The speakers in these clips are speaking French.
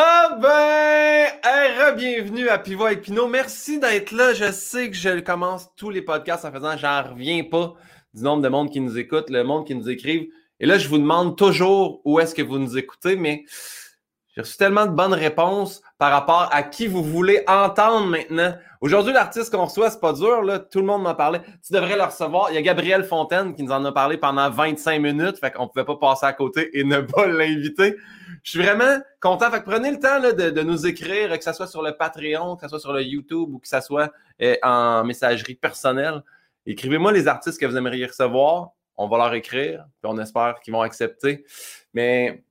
Ah ben, bienvenue à Pivot avec Pinot. Merci d'être là. Je sais que je commence tous les podcasts en faisant j'en reviens pas du nombre de monde qui nous écoute, le monde qui nous écrivent. Et là, je vous demande toujours où est-ce que vous nous écoutez, mais j'ai reçu tellement de bonnes réponses par rapport à qui vous voulez entendre maintenant. Aujourd'hui, l'artiste qu'on reçoit, c'est pas dur, là. Tout le monde m'en parlait. Tu devrais le recevoir. Il y a Gabriel Fontaine qui nous en a parlé pendant 25 minutes. Fait qu'on pouvait pas passer à côté et ne pas l'inviter. Je suis vraiment content. Prenez le temps de, nous écrire, que ce soit sur le Patreon, que ce soit sur le YouTube ou que ce soit euh, en messagerie personnelle. Écrivez-moi les artistes que vous aimeriez recevoir. On va leur écrire, puis on espère qu'ils vont accepter. Mais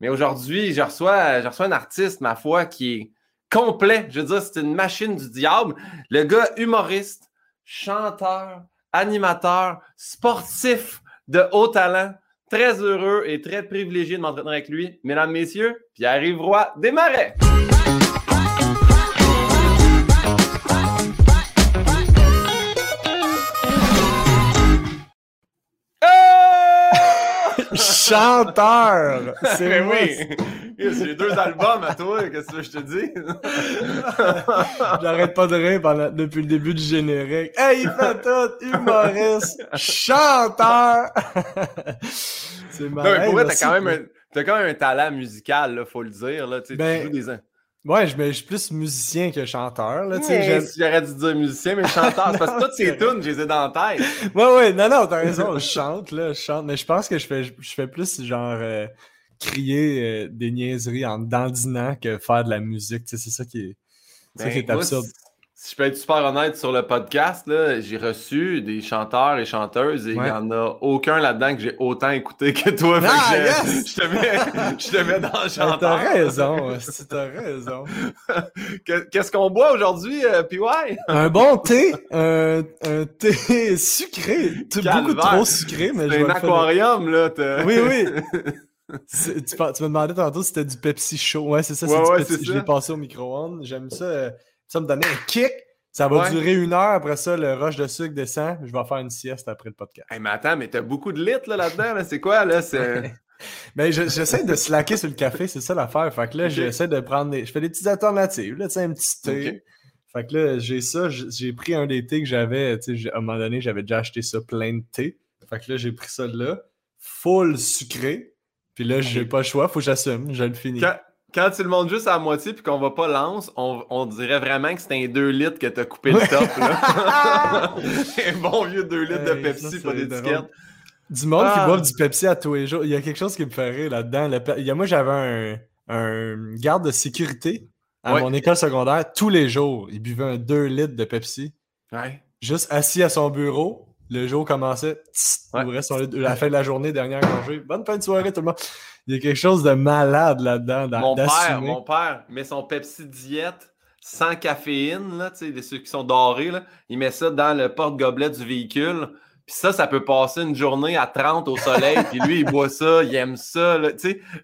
mais aujourd'hui, je reçois, je reçois un artiste, ma foi, qui est complet. Je veux dire, c'est une machine du diable. Le gars humoriste, chanteur, animateur, sportif de haut talent. Très heureux et très privilégié de m'entretenir avec lui. Mesdames, Messieurs, Pierre-Yves Roy. Chanteur! C'est ben oui! J'ai deux albums à toi, qu'est-ce que je te dis? J'arrête pas de rire depuis le début du générique. Hey, il fait tout! Humoriste! Chanteur! C'est marrant. pour vrai, t'as quand, même un, quand même un talent musical, là, faut le dire. Là. Tu, ben, joues des... Ouais, je, je suis plus musicien que chanteur. Là, J'aurais dû dire musicien, mais chanteur. c'est parce que toutes ces tunes, je les ai dans la tête. Ouais, ouais, non, non, t'as raison, je chante, là, je chante. Mais je pense que je fais, je fais plus genre euh, crier euh, des niaiseries en dandinant que faire de la musique. C'est ça qui est, ça qui est ben, absurde si je peux être super honnête sur le podcast, j'ai reçu des chanteurs et chanteuses et il n'y en a aucun là-dedans que j'ai autant écouté que toi. Ah, je, te mets, je te mets dans le chanteur. T'as raison, t'as raison. Qu'est-ce qu'on boit aujourd'hui, euh, PY? Un bon thé, un, un thé sucré. Beaucoup trop sucré, mais je un aquarium, là. Oui, oui. tu, tu me demandais tantôt si c'était du Pepsi chaud. Ouais, c'est ça, c'est du Pepsi. Je l'ai passé au micro-ondes. J'aime ça. Euh, ça me donnait un kick. Ça va durer une heure. Après ça, le rush de sucre descend. Je vais faire une sieste après le podcast. Hey, mais attends, mais t'as beaucoup de litres là-dedans. Là c'est quoi, là? C'est... Ben, j'essaie de slacker sur le café, c'est ça l'affaire. Fait que là, j'essaie de prendre des. Je fais des petites alternatives, là, tu sais, un petit thé. Fait que là, j'ai ça, j'ai pris un des thés que j'avais, tu sais, à un moment donné, j'avais déjà acheté ça plein de thé. Fait que là, j'ai pris ça là, full sucré. Puis là, j'ai pas le choix, faut que j'assume, je le finis quand tu le montes juste à moitié puis qu'on va pas lance, on, on, dirait vraiment que c'est un 2 litres que t'as coupé le top. Là. un bon vieux 2 litres de Pepsi, pas d'étiquette. Du monde qui ah. boit du Pepsi à tous les jours. Il y a quelque chose qui me rire là-dedans. Il y a, moi, j'avais un, un, garde de sécurité à mon école secondaire. Tous les jours, il buvait un 2 litres de Pepsi. Ouais. Juste assis à son bureau. Le jour commençait. à la fin de la journée, dernière congé. Bonne fin de soirée, tout le monde. Il y a quelque chose de malade là-dedans. Mon père, mon père met son Pepsi diète sans caféine, là, ceux qui sont dorés, là, il met ça dans le porte-gobelet du véhicule. Puis ça, ça peut passer une journée à 30 au soleil. puis lui, il boit ça, il aime ça. Là,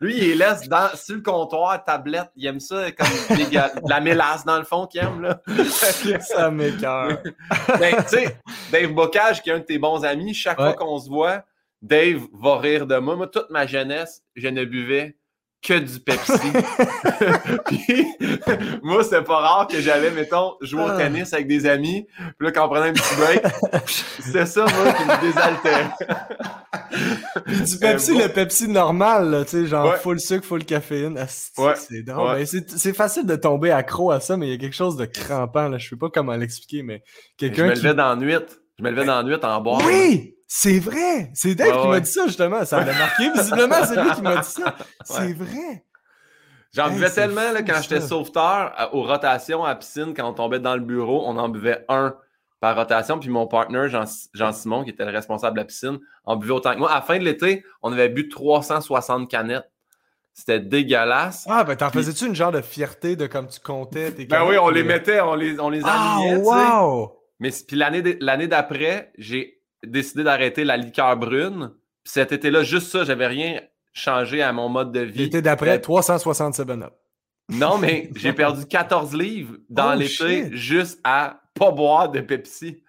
lui, il laisse dans, sur le comptoir, tablette. Il aime ça comme de la mélasse, dans le fond, qu'il aime. Là. ça m'écœure. ben, Dave Bocage, qui est un de tes bons amis, chaque fois qu'on se voit, Dave va rire de moi. Moi, toute ma jeunesse, je ne buvais que du Pepsi. puis, moi, c'était pas rare que j'allais, mettons, jouer au ah. tennis avec des amis. Puis là, quand on prenait un petit break, c'était ça, moi, qui me puis du Pepsi, le Pepsi normal, tu sais, genre full sucre, full caféine. ouais. C'est drôle? Ben, c'est facile de tomber accro à ça, mais il y a quelque chose de crampant, là. Je sais pas comment l'expliquer, mais quelqu'un. Je me levais dans la nuit. Je me levais dans la nuit en boire. Oui! C'est vrai! C'est Dave qui m'a dit ça, justement. Ça m'a marqué. Visiblement, c'est lui qui m'a dit ça. C'est vrai! J'en buvais tellement là, quand j'étais sauveteur aux rotations à piscine, quand on tombait dans le bureau, on en buvait un par rotation. Puis mon partner, Jean-Simon, qui était le responsable de la piscine, en buvait autant que moi. À la fin de l'été, on avait bu 360 canettes. C'était dégueulasse. Ah, ben t'en faisais-tu une genre de fierté de comme tu comptais tes Ben oui, on les mettait, on les, on les ah, wow! Mais puis l'année d'après, j'ai décidé d'arrêter la liqueur brune. Puis cet été-là, juste ça, j'avais rien changé à mon mode de vie. L'été d'après, 367 up. Non, mais j'ai perdu 14 livres dans oh, l'été juste à pas boire de Pepsi.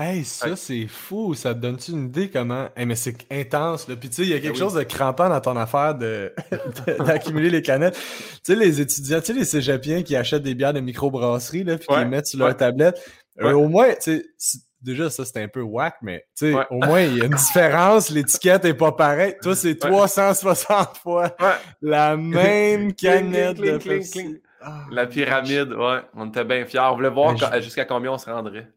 Hey, ça, c'est fou. Ça te donne-tu une idée comment? Hey, mais c'est intense, là. Puis, tu sais, il y a Ben quelque oui. chose de crampant dans ton affaire de- d'accumuler les canettes. Tu sais, les étudiants, tu sais, les cégepiens qui achètent des bières de microbrasserie, là, puis qui les mettent sur leur Ouais. tablette. Euh, au moins, tu sais, déjà, ça, c'était un peu whack, mais, tu sais, Ouais. au moins, il y a une différence. L'étiquette est pas pareille. Toi, c'est 360 fois Ouais. la même canette cling, de cling, Pepsi. cling. Ah, La pyramide, ouais. On était bien fiers. On voulait voir je- jusqu'à combien on se rendrait.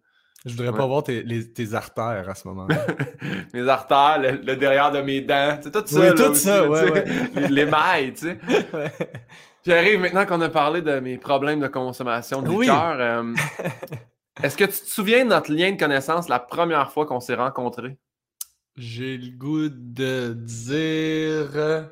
Je voudrais Ouais. pas voir tes, les- tes artères à ce moment-là. Mes artères, le, le derrière de mes dents. C'est tout ça. Oui, là, tout aussi, ça, ouais. Les, les mailles, tu sais. Puis arrive maintenant qu'on a parlé de mes problèmes de consommation de Oui. euh, Est-ce que tu te souviens de notre lien de connaissance la première fois qu'on s'est rencontrés? J'ai le goût de dire. euh,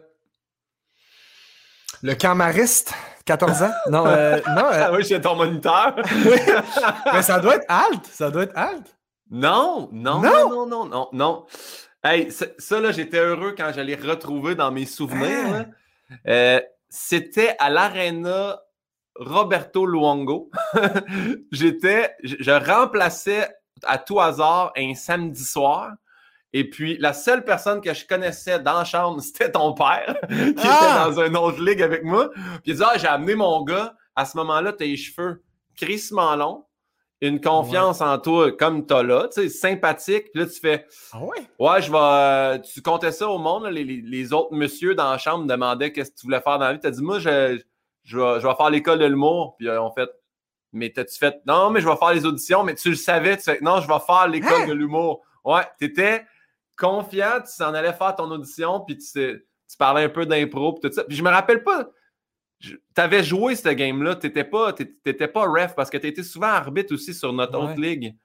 Le camariste, 14 ans? Non, euh, non, euh, Ah oui, j'ai ton moniteur. mais ça doit être alt, ça doit être alt. Non, non, non, non, non, non, non. Hey, ça, là, j'étais heureux quand je l'ai retrouvé dans mes souvenirs. là. Euh, C'était à l'aréna Roberto Luongo. J'étais, je, je remplaçais à tout hasard un samedi soir. Et puis, la seule personne que je connaissais dans la chambre, c'était ton père, qui Ah! était dans une autre ligue avec moi. Puis il dit Ah, j'ai amené mon gars. À ce moment-là, tes cheveux crissement longs, une confiance en toi comme t'as là, tu sais, sympathique. Puis là, tu fais Ah ouais? Ouais, je vais. euh, tu comptais ça au monde, là, les, les- les autres messieurs dans la chambre me demandaient qu'est-ce que tu voulais faire dans la vie. Tu as dit Moi, je, je, vais, je vais faire l'école de l'humour. Puis euh, on fait Mais t'as-tu fait Non, mais je vais faire les auditions, mais tu le savais, tu fais Non, je vais faire l'école Hein? de l'humour. Ouais, t'étais confiant, tu s'en allais faire ton audition, puis tu, parlais un peu d'impro, puis tout ça. Puis je me rappelle pas. T'avais joué ce game-là, t'étais pas, pas ref parce que t'étais souvent arbitre aussi sur notre Ouais. autre ligue.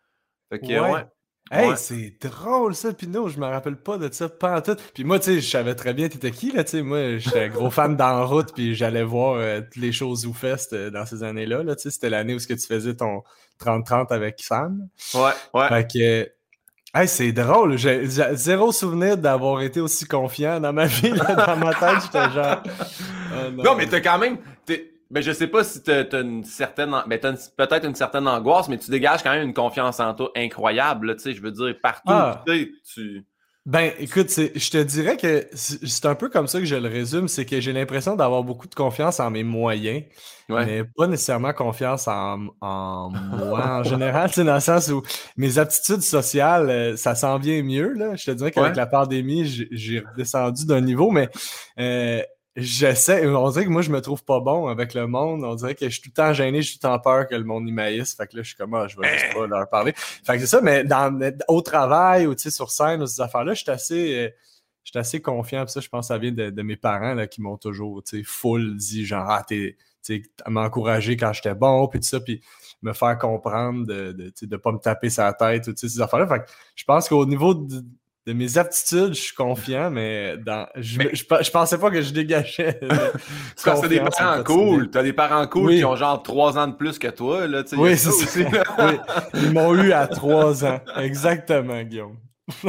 Fait que, Ouais. ouais. Hey, Ouais. c'est drôle ça, Pino, je me rappelle pas de ça pas en tout. Puis moi, tu sais, je savais très bien t'étais qui, là, tu sais, moi, j'étais gros fan d'En route, puis j'allais voir euh, toutes les choses où fest euh, dans ces années-là, là, tu sais, c'était l'année où ce que tu faisais ton 30-30 avec Sam. Ouais, ouais. Fait que, hey, c'est drôle, j'ai zéro souvenir d'avoir été aussi confiant dans ma vie, là, dans ma tête, j'étais genre... oh Non, mais t'as quand même. t'es- Ben, je sais pas si t'as t'as une certaine. an- Ben, peut-être une certaine angoisse, mais tu dégages quand même une confiance en toi incroyable, tu sais. Je veux dire, partout. Ah. Tu tu. Ben, écoute, je te dirais que c'est un peu comme ça que je le résume, c'est que j'ai l'impression d'avoir beaucoup de confiance en mes moyens, Ouais. mais pas nécessairement confiance en, en moi en général, tu dans le sens où mes aptitudes sociales, euh, ça s'en vient mieux, là. Je te dirais qu'avec Ouais. la pandémie, j'ai- j'ai redescendu d'un niveau, mais euh, j'essaie, on dirait que moi, je me trouve pas bon avec le monde, on dirait que je suis tout le temps gêné, je suis tout le temps peur que le monde m'haïsse, fait que là, je suis comme, ah, je vais juste pas leur parler. Fait que c'est ça, mais dans, au travail ou tu sais, sur scène ou ces affaires-là, je suis assez, euh, je suis assez confiant. Ça, je pense que ça vient de, de mes parents là, qui m'ont toujours tu sais, full dit genre, ah, t'es, tu sais, à m'encourager quand j'étais bon, puis tout ça, puis me faire comprendre de de, tu sais, de pas me taper sa tête ou tu sais, ces affaires-là. Fait que je pense qu'au niveau de, de mes aptitudes, je suis confiant, mais dans, je, Mais- je, je pensais pas que je dégageais. que t'as des parents cool. T'as des parents cool Oui. qui ont genre trois ans de plus que toi, là, tu Oui, c'est ça. aussi. Oui, ils m'ont eu à trois ans. Exactement, Guillaume.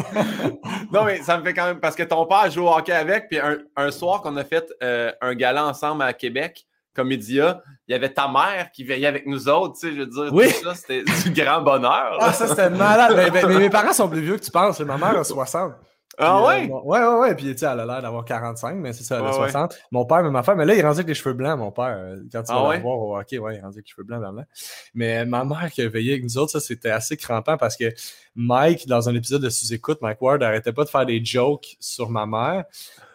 Non, mais ça me fait quand même. Parce que ton père joue au hockey avec, puis un, un soir qu'on a fait euh, un gala ensemble à Québec, Comédia, il y avait ta mère qui veillait avec nous autres, tu sais, je veux dire, Oui. tout ça, c'était du grand bonheur. là. Ah, ça, c'était malade. Mais, mais- mais mes parents sont plus vieux que tu penses. Ma mère a 60. Ah Puis, ouais? euh, mon- ouais, ouais, ouais. Puis, tu sais, elle a l'air d'avoir 45, mais c'est ça, elle a Ouais, ouais. 60. Mon père, même affaire. Mais là, il est rendu avec les cheveux blancs, mon père. Euh, Quand tu Ah vas le voir au hockey, ouais, il est rendu avec les cheveux blancs, blancs, blancs. Mais euh, ma mère qui a veillé avec nous autres, ça, c'était assez crampant parce que Mike, dans un épisode de Sous-Écoute, Mike Ward arrêtait pas de faire des jokes sur ma mère.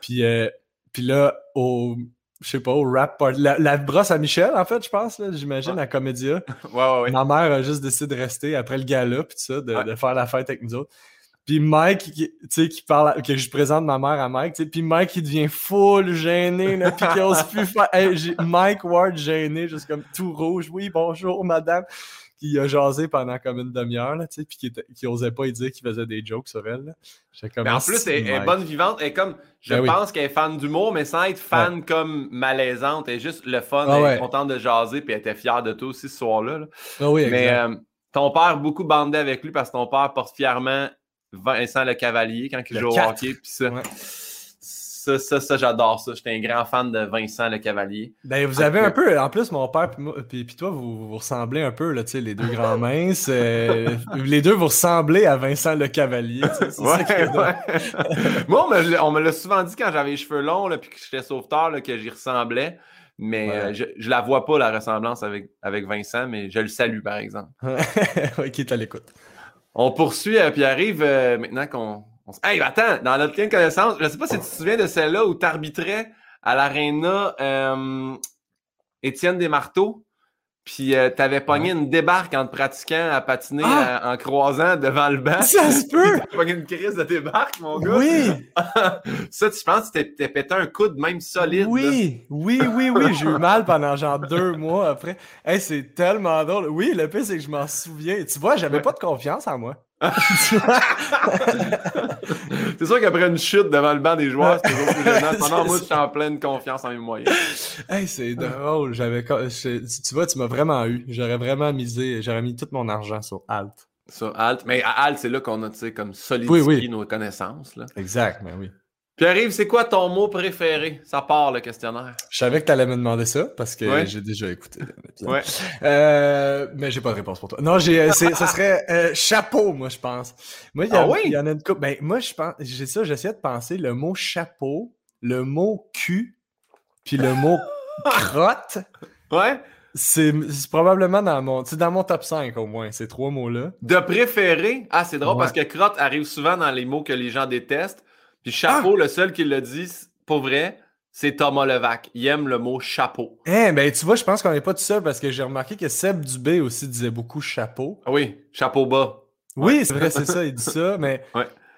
Puis, euh, puis là, au. Je sais pas, au rap party. La, la brosse à Michel, en fait, je pense, là, j'imagine, Ouais. à Comédia. Ouais, ouais, ouais. Ma mère a juste décidé de rester après le gala, puis ça, de, Ouais. de faire la fête avec nous autres. Puis Mike, qui- tu sais, qui parle, que je présente ma mère à Mike, tu sais, puis Mike, qui devient full gêné, là, puis qui ose plus faire. Hey, Mike Ward gêné, juste comme tout rouge. Oui, bonjour, madame. Qui a jasé pendant comme une demi-heure, là, tu sais, puis qui, qui osait pas y dire qu'il faisait des jokes sur elle. là. Comme, Mais en plus, elle, elle est bonne vivante. Elle est comme, je Ben oui. pense qu'elle est fan d'humour, mais sans être fan comme malaisante. Elle est juste le fun. Ah elle ouais. est contente de jaser, puis elle était fière de toi aussi ce soir-là. là. Ah oui, Mais euh, ton père, beaucoup bandé avec lui parce que ton père porte fièrement Vincent le Cavalier quand il Le joue au hockey. Puis ça, Ouais. Ça, ça, ça j'adore ça. J'étais un grand fan de Vincent Le Cavalier. Ben, vous avez un peu, en plus, mon père puis, puis, toi, vous, vous ressemblez un peu, là, les deux grands minces. Euh, les deux, vous ressemblez à Vincent Le Cavalier. Ouais, ouais. Moi, on me, l'a souvent dit quand j'avais les cheveux longs, là, puis que j'étais sauveteur, là, que j'y ressemblais. Mais euh, je, je la vois pas, la ressemblance avec, avec Vincent, mais je le salue, par exemple. ok, t'as l'écoute. On poursuit, euh, puis arrive maintenant qu'on Hey, attends, dans notre lien de connaissance, je ne sais pas si tu te souviens de celle-là où tu arbitrais à l'aréna euh, Étienne Desmarteaux, puis euh, tu avais pogné une débarque en te pratiquant à patiner ah! euh, en croisant devant le banc. Ça se peut! Tu pogné une crise de débarque, mon gars. Oui! ça, tu penses que tu t'es pété un coude même solide. Oui, oui, oui, oui. J'ai eu mal pendant genre deux mois après. Hey, c'est tellement drôle. Oui, le pire, c'est que je m'en souviens. Tu vois, j'avais pas de confiance en moi. C'est sûr qu'après une chute devant le banc des joueurs, c'est toujours plus gênant. Pendant moi, je suis en pleine confiance en mes moyens. Hey, c'est drôle. J'avais, tu vois, tu m'as vraiment eu. J'aurais vraiment misé, j'aurais mis tout mon argent sur Alt. Sur Alt. Mais à Alt, c'est là qu'on a, tu sais, comme solidifié nos connaissances. Là. Exact, mais oui. Pierre-Yves, c'est quoi ton mot préféré? Ça part le questionnaire. Je savais que tu allais me demander ça parce que j'ai déjà écouté. Ouais. Euh, mais j'ai pas de réponse pour toi. Non, j'ai, euh, ça serait euh, chapeau, moi, je pense. Moi, il y, ah oui? y en a une couple. Ben, moi, je pense, j'ai ça, j'essaie de penser le mot chapeau, le mot cul, puis le mot crotte. Ouais. C'est probablement dans mon, dans mon top 5 au moins, ces trois mots-là. De préféré? Ah, c'est drôle parce que crotte arrive souvent dans les mots que les gens détestent. Puis chapeau, ah! le seul qui le dit, pour vrai, c'est Thomas Levac. Il aime le mot chapeau. Eh ben tu vois, je pense qu'on n'est pas tout seul parce que j'ai remarqué que Seb Dubé aussi disait beaucoup chapeau. Ah oui, chapeau bas. Oui, c'est vrai, c'est ça, il dit ça, mais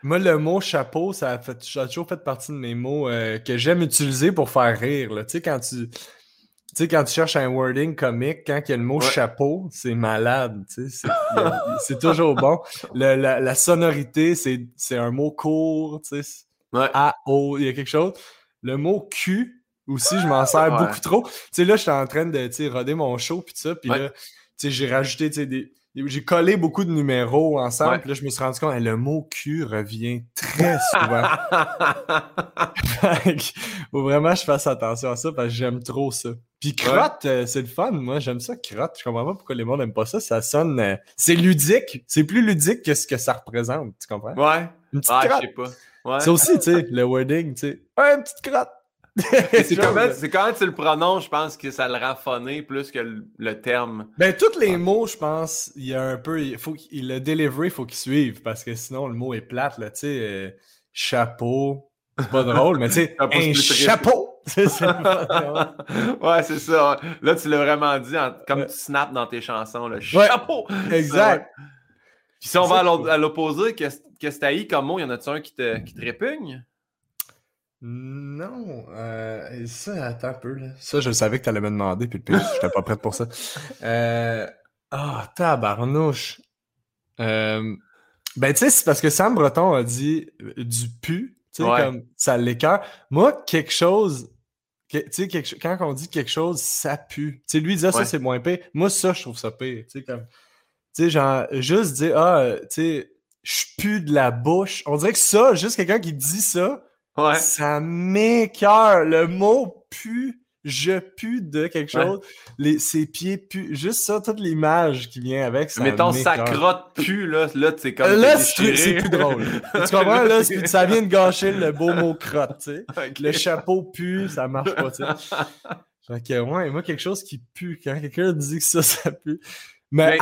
moi, le mot chapeau, ça a, fait, toujours fait partie de mes mots euh, que j'aime utiliser pour faire rire. Tu sais, quand tu. Tu sais, quand tu cherches un wording comique, quand il y a le mot chapeau, c'est malade. C'est toujours bon. la, la, sonorité, c'est un mot court. Tu sais. Ouais. A, O, il y a quelque chose. Le mot Q aussi, je m'en sers beaucoup trop. Tu sais, là, j'étais en train de roder mon show, puis ça, puis là, tu sais, j'ai rajouté, tu sais, des. J'ai collé beaucoup de numéros ensemble, puis là, je me suis rendu compte, le mot Q revient très souvent. faut vraiment que je fasse attention à ça, parce que j'aime trop ça. Puis crotte, euh, c'est le fun, moi, j'aime ça, crotte. Je comprends pas pourquoi les gens n'aiment pas ça. Ça sonne. Euh, c'est ludique. C'est plus ludique que ce que ça représente, tu comprends? Ouais. Une petite ah, je sais pas. C'est aussi, tu sais, le wording, tu sais. Ouais, une petite crotte. c'est quand, quand, tu le prononces, je pense que ça le phoné plus que le, terme. Ben, tous les mots, je pense, il y a un peu. Il faut qu'il le delivery, il faut qu'il suive parce que sinon, le mot est plate, là, tu sais. Euh, chapeau. C'est pas drôle, mais tu sais, un chapeau! ouais, c'est ça. Là, tu l'as vraiment dit, comme tu snaps dans tes chansons, le chapeau! Exact. Puis si on va à l'opposé, qu'est-ce que tu comme mot? Y en a-tu un qui te, qui te répugne? Non. Euh, ça, attends un peu. Là. Ça, je savais que tu allais me demander, puis le je n'étais pas prête pour ça. Euh, ah, oh, tabarnouche. Euh, ben, tu sais, c'est parce que Sam Breton a dit du pu, tu sais, comme ça l'écœure. Moi, quelque chose, tu sais, quand on dit quelque chose, ça pue. Tu sais, lui, il disait ça, c'est moins pire. Moi, ça, je trouve ça pire. Tu sais, comme, tu sais, genre, juste dire, ah, tu sais, je pue de la bouche. On dirait que ça, juste quelqu'un qui dit ça, ça m'écœure. Le mot pue, je pue de quelque chose. Les, ses pieds puent. Juste ça, toute l'image qui vient avec. Ça Mettons, sa crotte pue, là, là c'est comme. Là, c'est plus drôle. tu comprends? Là, ça vient de gâcher le beau mot crotte, tu sais. Le chapeau pue, ça marche pas, tu sais. Fait que, ouais, moi, quelque chose qui pue. Quand quelqu'un dit que ça, ça pue. Mais,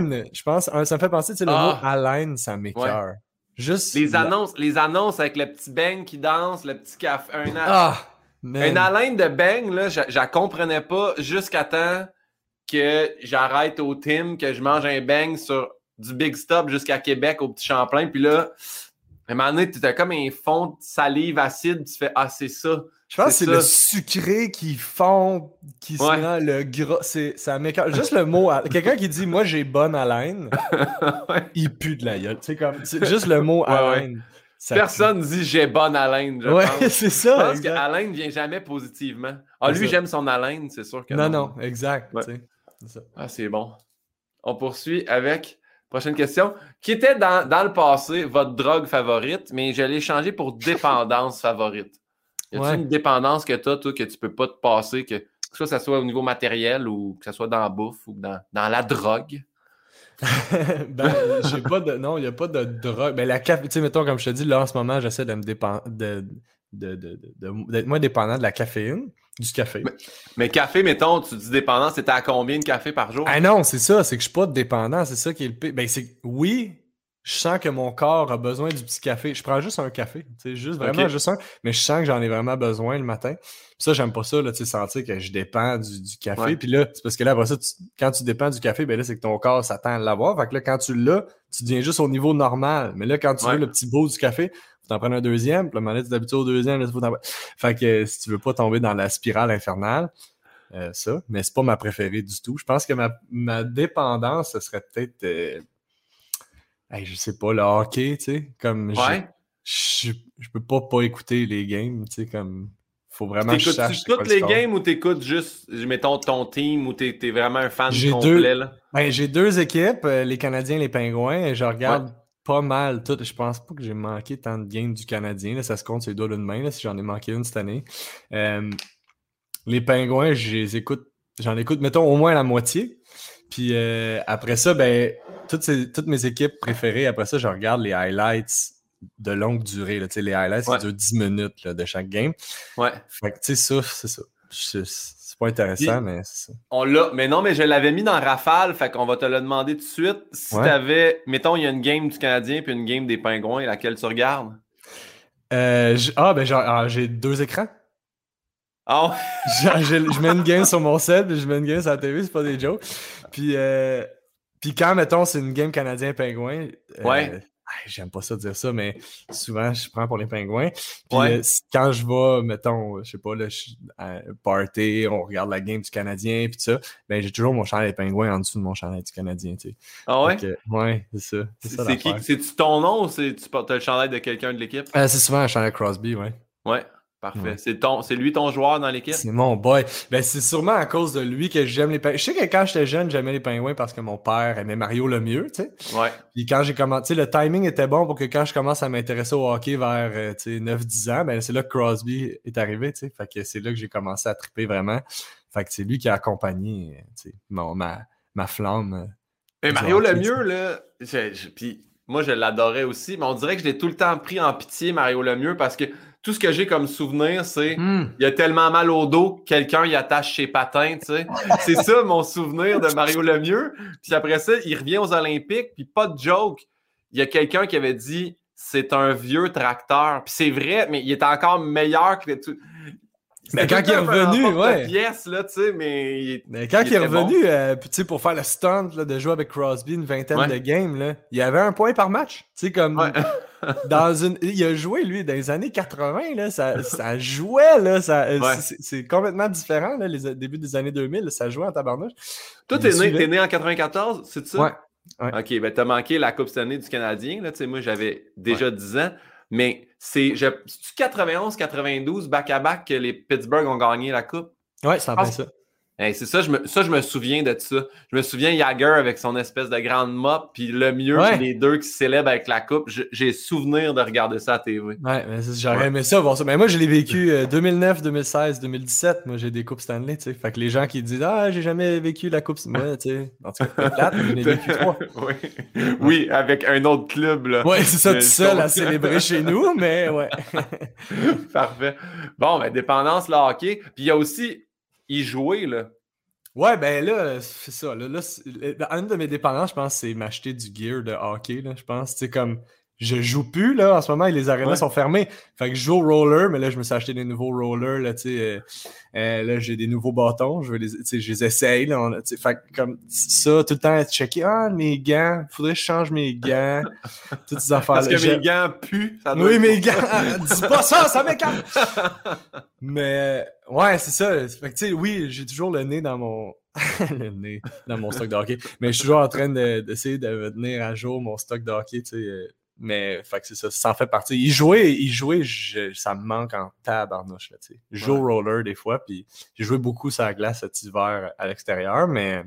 mais je pense, ça me fait penser, tu sais, le mot ah. haleine, ça m'écœure. Juste. Les annonces, les annonces avec le petit bang qui danse, le petit café. Un, ah, une haleine de bang, là, je, la comprenais pas jusqu'à temps que j'arrête au team, que je mange un bang sur du Big Stop jusqu'à Québec au Petit Champlain. Puis là, à un moment donné, tu as comme un fond de salive acide, tu fais Ah, c'est ça. Je pense que c'est le sucré qui fond, qui se rend le gras. C'est, ça Juste le mot. Quelqu'un qui dit Moi, j'ai bonne haleine, il pue de la gueule. C'est comme, juste le mot haleine. Personne dit j'ai bonne haleine. Je ouais, c'est ça. Je pense que haleine ne vient jamais positivement. Ah, lui, j'aime son haleine, c'est sûr que non. Non, non, exact. Ah, c'est bon. On poursuit avec prochaine question. Qui était dans, dans le passé votre drogue favorite, mais je l'ai changé pour dépendance favorite? Y a une dépendance que tu as, toi, que tu peux pas te passer, que, que ce soit au niveau matériel ou que ce soit dans la bouffe ou dans, dans la drogue? ben, j'ai pas de. Non, il n'y a pas de drogue. Ben, la café, tu sais, mettons, comme je te dis, là, en ce moment, j'essaie de me dépendre. De, d'être moins dépendant de la caféine, du café. Mais, café, mettons, tu dis dépendant, c'était à combien de café par jour? Ah non, c'est ça, c'est que je suis pas dépendant, c'est ça qui est le pire. Ben, c'est oui, je sens que mon corps a besoin du petit café. Je prends juste un café, tu juste vraiment juste un, mais je sens que j'en ai vraiment besoin le matin. ça, j'aime pas ça, là, tu sais, sentir que je dépends du, café. Puis là, c'est parce que là, après ça, quand tu dépends du café, ben là, c'est que ton corps s'attend à l'avoir. Fait que là, quand tu l'as, tu deviens juste au niveau normal. Mais là, quand tu veux le petit beau du café, faut t'en prendre un deuxième. Puis là, tu t'habitues au deuxième. Là, faut fait que si tu veux pas tomber dans la spirale infernale, euh, ça. Mais c'est pas ma préférée du tout. Je pense que ma, ma dépendance, ce serait peut-être... Euh, je sais pas, le hockey, tu sais, comme je, je peux pas pas écouter les games, tu sais, comme faut vraiment que je Tu toutes les games ou t'écoutes juste, mettons, ton team ou t'es es vraiment un fan complet, là? Ben, j'ai deux équipes, euh, les Canadiens et les Pingouins, et je regarde pas mal toutes. Je pense pas que j'ai manqué tant de games du Canadien, là, ça se compte sur les doigts d'une main, là, si j'en ai manqué une cette année. Euh, les Pingouins, je les écoute, j'en écoute, mettons, au moins la moitié. Puis euh, après ça, ben, toutes, toutes mes équipes préférées, après ça, je regarde les highlights de longue durée. Là, les highlights, ça dure 10 minutes de chaque game. Ouais. Fait que, tu sais, ça, c'est ça. C'est pas intéressant, mais c'est ça. On l'a. Mais non, mais je l'avais mis dans Rafale, fait qu'on va te le demander tout de suite. Si t'avais. Mettons, il y a une game du Canadien puis une game des Pingouins, laquelle tu regardes? Euh, ah, ben, ah, j'ai deux écrans. Oh. je mets une game sur mon set, puis je mets une game sur la TV, c'est pas des jokes. Puis, euh, puis quand, mettons, c'est une game canadien-pingouin, euh, ouais. j'aime pas ça dire ça, mais souvent, je prends pour les pingouins. Puis euh, quand je vais, mettons, je sais pas, là, à party, on regarde la game du Canadien, puis ça, ben j'ai toujours mon chandail des pingouins en dessous de mon chandail du Canadien, tu sais. Ah ouais? ouais, c'est ça. C'est qui? C'est-tu ton nom ou tu portes le chandail de quelqu'un de l'équipe? c'est souvent un chandail Crosby, ouais. Ouais. Parfait. C'est ton, c'est lui ton joueur dans l'équipe? C'est mon boy. Ben, c'est sûrement à cause de lui que j'aime les pingouins. Je sais que quand j'étais jeune, j'aimais les pingouins parce que mon père aimait Mario le mieux, tu sais. Ouais. Puis quand j'ai commencé, le timing était bon pour que quand je commence à m'intéresser au hockey vers, euh, tu sais, 9-10 ans, ben, c'est là que Crosby est arrivé, tu sais. Fait que c'est là que j'ai commencé à triper vraiment. Fait que c'est lui qui a accompagné, euh, tu sais, ma, ma flamme. Mais euh, Mario le mieux, là, puis moi, je l'adorais aussi, mais on dirait que je l'ai tout le temps pris en pitié, Mario Lemieux, parce que tout ce que j'ai comme souvenir, c'est hmm. il y a tellement mal au dos, quelqu'un y attache ses patins, tu sais. c'est ça mon souvenir de Mario Lemieux. Puis après ça, il revient aux Olympiques, puis pas de joke. Il y a quelqu'un qui avait dit c'est un vieux tracteur. Puis c'est vrai, mais il est encore meilleur que tout. Mais quand il est revenu, ouais. Pièce, là, tu sais, mais, mais quand il, est revenu, euh, pour faire le stunt là, de jouer avec Crosby une vingtaine de games, là, il y avait un point par match. Tu sais, comme dans une. Il a joué, lui, dans les années 80, là, ça, ça jouait, là. Ça, C'est complètement différent, là, les débuts des années 2000, ça jouait en tabarnouche. Toi, t'es né, es né en 94, c'est ça? Ouais. OK, ben t'as manqué la Coupe cette année du Canadien, là, tu sais, moi, j'avais déjà 10 ans. Mais c'est 91-92 back-à-back que les Pittsburgh ont gagné la Coupe? Oui, c'est en ça c'est ça je, me, ça, je me souviens de ça. Je me souviens Jagger avec son espèce de grande mop, puis le mieux, les deux qui célèbrent avec la coupe. J'ai souvenir de regarder ça à TV. Ouais, j'aurais aimé ça voir ça. Mais moi, je l'ai vécu 2009, 2016, 2017. Moi, j'ai des coupes Stanley, tu sais. Fait que les gens qui disent Ah, j'ai jamais vécu la coupe. Moi, tu sais. En tout cas, plate, j'en ai vécu trois. oui. oui, avec un autre club, là. Ouais, c'est ça, tout seul à célébrer chez nous, mais ouais. Parfait. Bon, ben, dépendance, le hockey. Puis il y a aussi y jouer, là. Ouais, ben là, c'est ça. Là, là, une de mes dépendances, je pense, c'est m'acheter du gear de hockey. Là, je pense, c'est comme je joue plus là en ce moment et les arénas sont fermées. Fait que je joue au roller, mais là je me suis acheté des nouveaux rollers là, tu sais, euh, euh, là j'ai des nouveaux bâtons, je vais les, je les essaye là, fait que comme ça tout le temps être checké, ah mes gants, faudrait que je change mes gants, toutes ces affaires là. Parce que mes gants puent. Ça oui mes gants, dis pas ça, ça m'écarte. mais ouais c'est ça, fait que tu sais oui j'ai toujours le nez dans mon le nez dans mon stock de hockey, mais je suis toujours en train d'essayer de, tenir à jour mon stock de hockey, tu sais euh, mais fait que c'est ça, ça en fait partie. Il jouait, il jouait ça me manque en tabarnouche. Là, je joue au roller des fois, puis j'ai joué beaucoup sur la glace cet hiver à l'extérieur, mais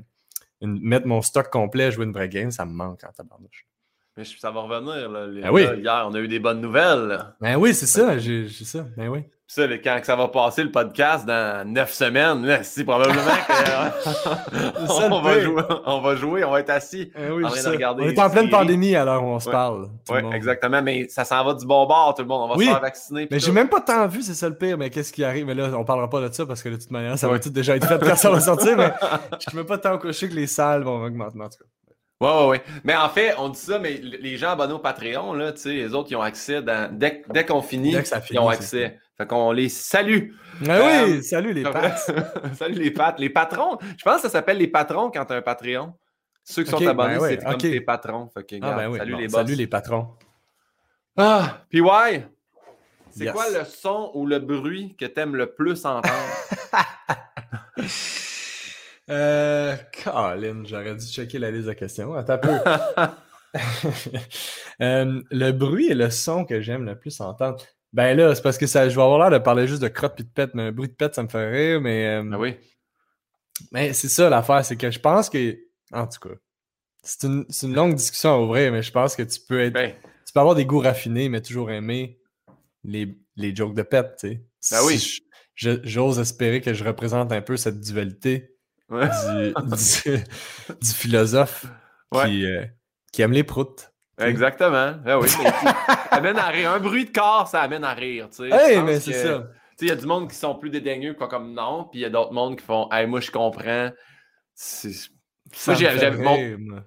mettre mon stock complet, jouer une vraie game, ça me manque en tabarnouche. Mais ça va revenir. Là, ben oui. hier, on a eu des bonnes nouvelles. Ben oui, c'est ça, j'ai ça. Ben oui. Ça, quand ça va passer le podcast dans neuf semaines, c'est probablement qu'on va jouer, on va jouer, on va être assis eh en train de regarder. On est en pleine pandémie alors on se parle. Oui, exactement, mais ça s'en va du bon bord, tout le monde. On va se faire vacciner. Mais j'ai même pas tant vu, c'est ça le pire, mais qu'est-ce qui arrive? Mais là, on parlera pas de ça parce que de toute manière, ça va tout déjà être fait quand ça va sortir, mais je ne mets pas tant coucher que les salles vont augmenter en tout cas. Oui, oui, oui. Mais en fait, on dit ça, mais les gens abonnés au Patreon, là, tu sais, les autres, ils ont accès dès, dès qu'on finit, ils ont accès. Fait qu'on les salue. Ah oui, euh, salut les pattes. salut les pattes. Les patrons. Je pense que ça s'appelle les patrons quand tu as un Patreon. Ceux qui sont ben abonnés, c'est comme tes patrons. Fait que, ah, ben salut les boss. Salut les patrons. Ah, PY, c'est quoi le son ou le bruit que tu aimes le plus entendre? euh, Colin, j'aurais dû checker la liste de questions. Attends un peu. Euh, le bruit et le son que j'aime le plus entendre. Ben là, c'est parce que ça, je vais avoir l'air de parler juste de crotte et de pète, mais un bruit de pète, ça me fait rire, mais. Euh, ah oui. Mais c'est ça l'affaire, c'est que je pense que. En tout cas, c'est une, une, longue discussion à ouvrir, mais je pense que tu peux être. Ben. Tu peux avoir des goûts raffinés, mais toujours aimer les, les jokes de pète, tu sais. Ben oui. J'ose espérer que je représente un peu cette dualité du, du, philosophe qui, euh, qui aime les proutes. Exactement. Ah oui. amène à rire. Un bruit de corps, ça amène à rire. Tu sais. mais c'est ça. Il y a du monde qui sont plus dédaigneux, quoi, comme non, puis il y a d'autres mondes qui font Hey, moi, je comprends. Moi, j'avais mon...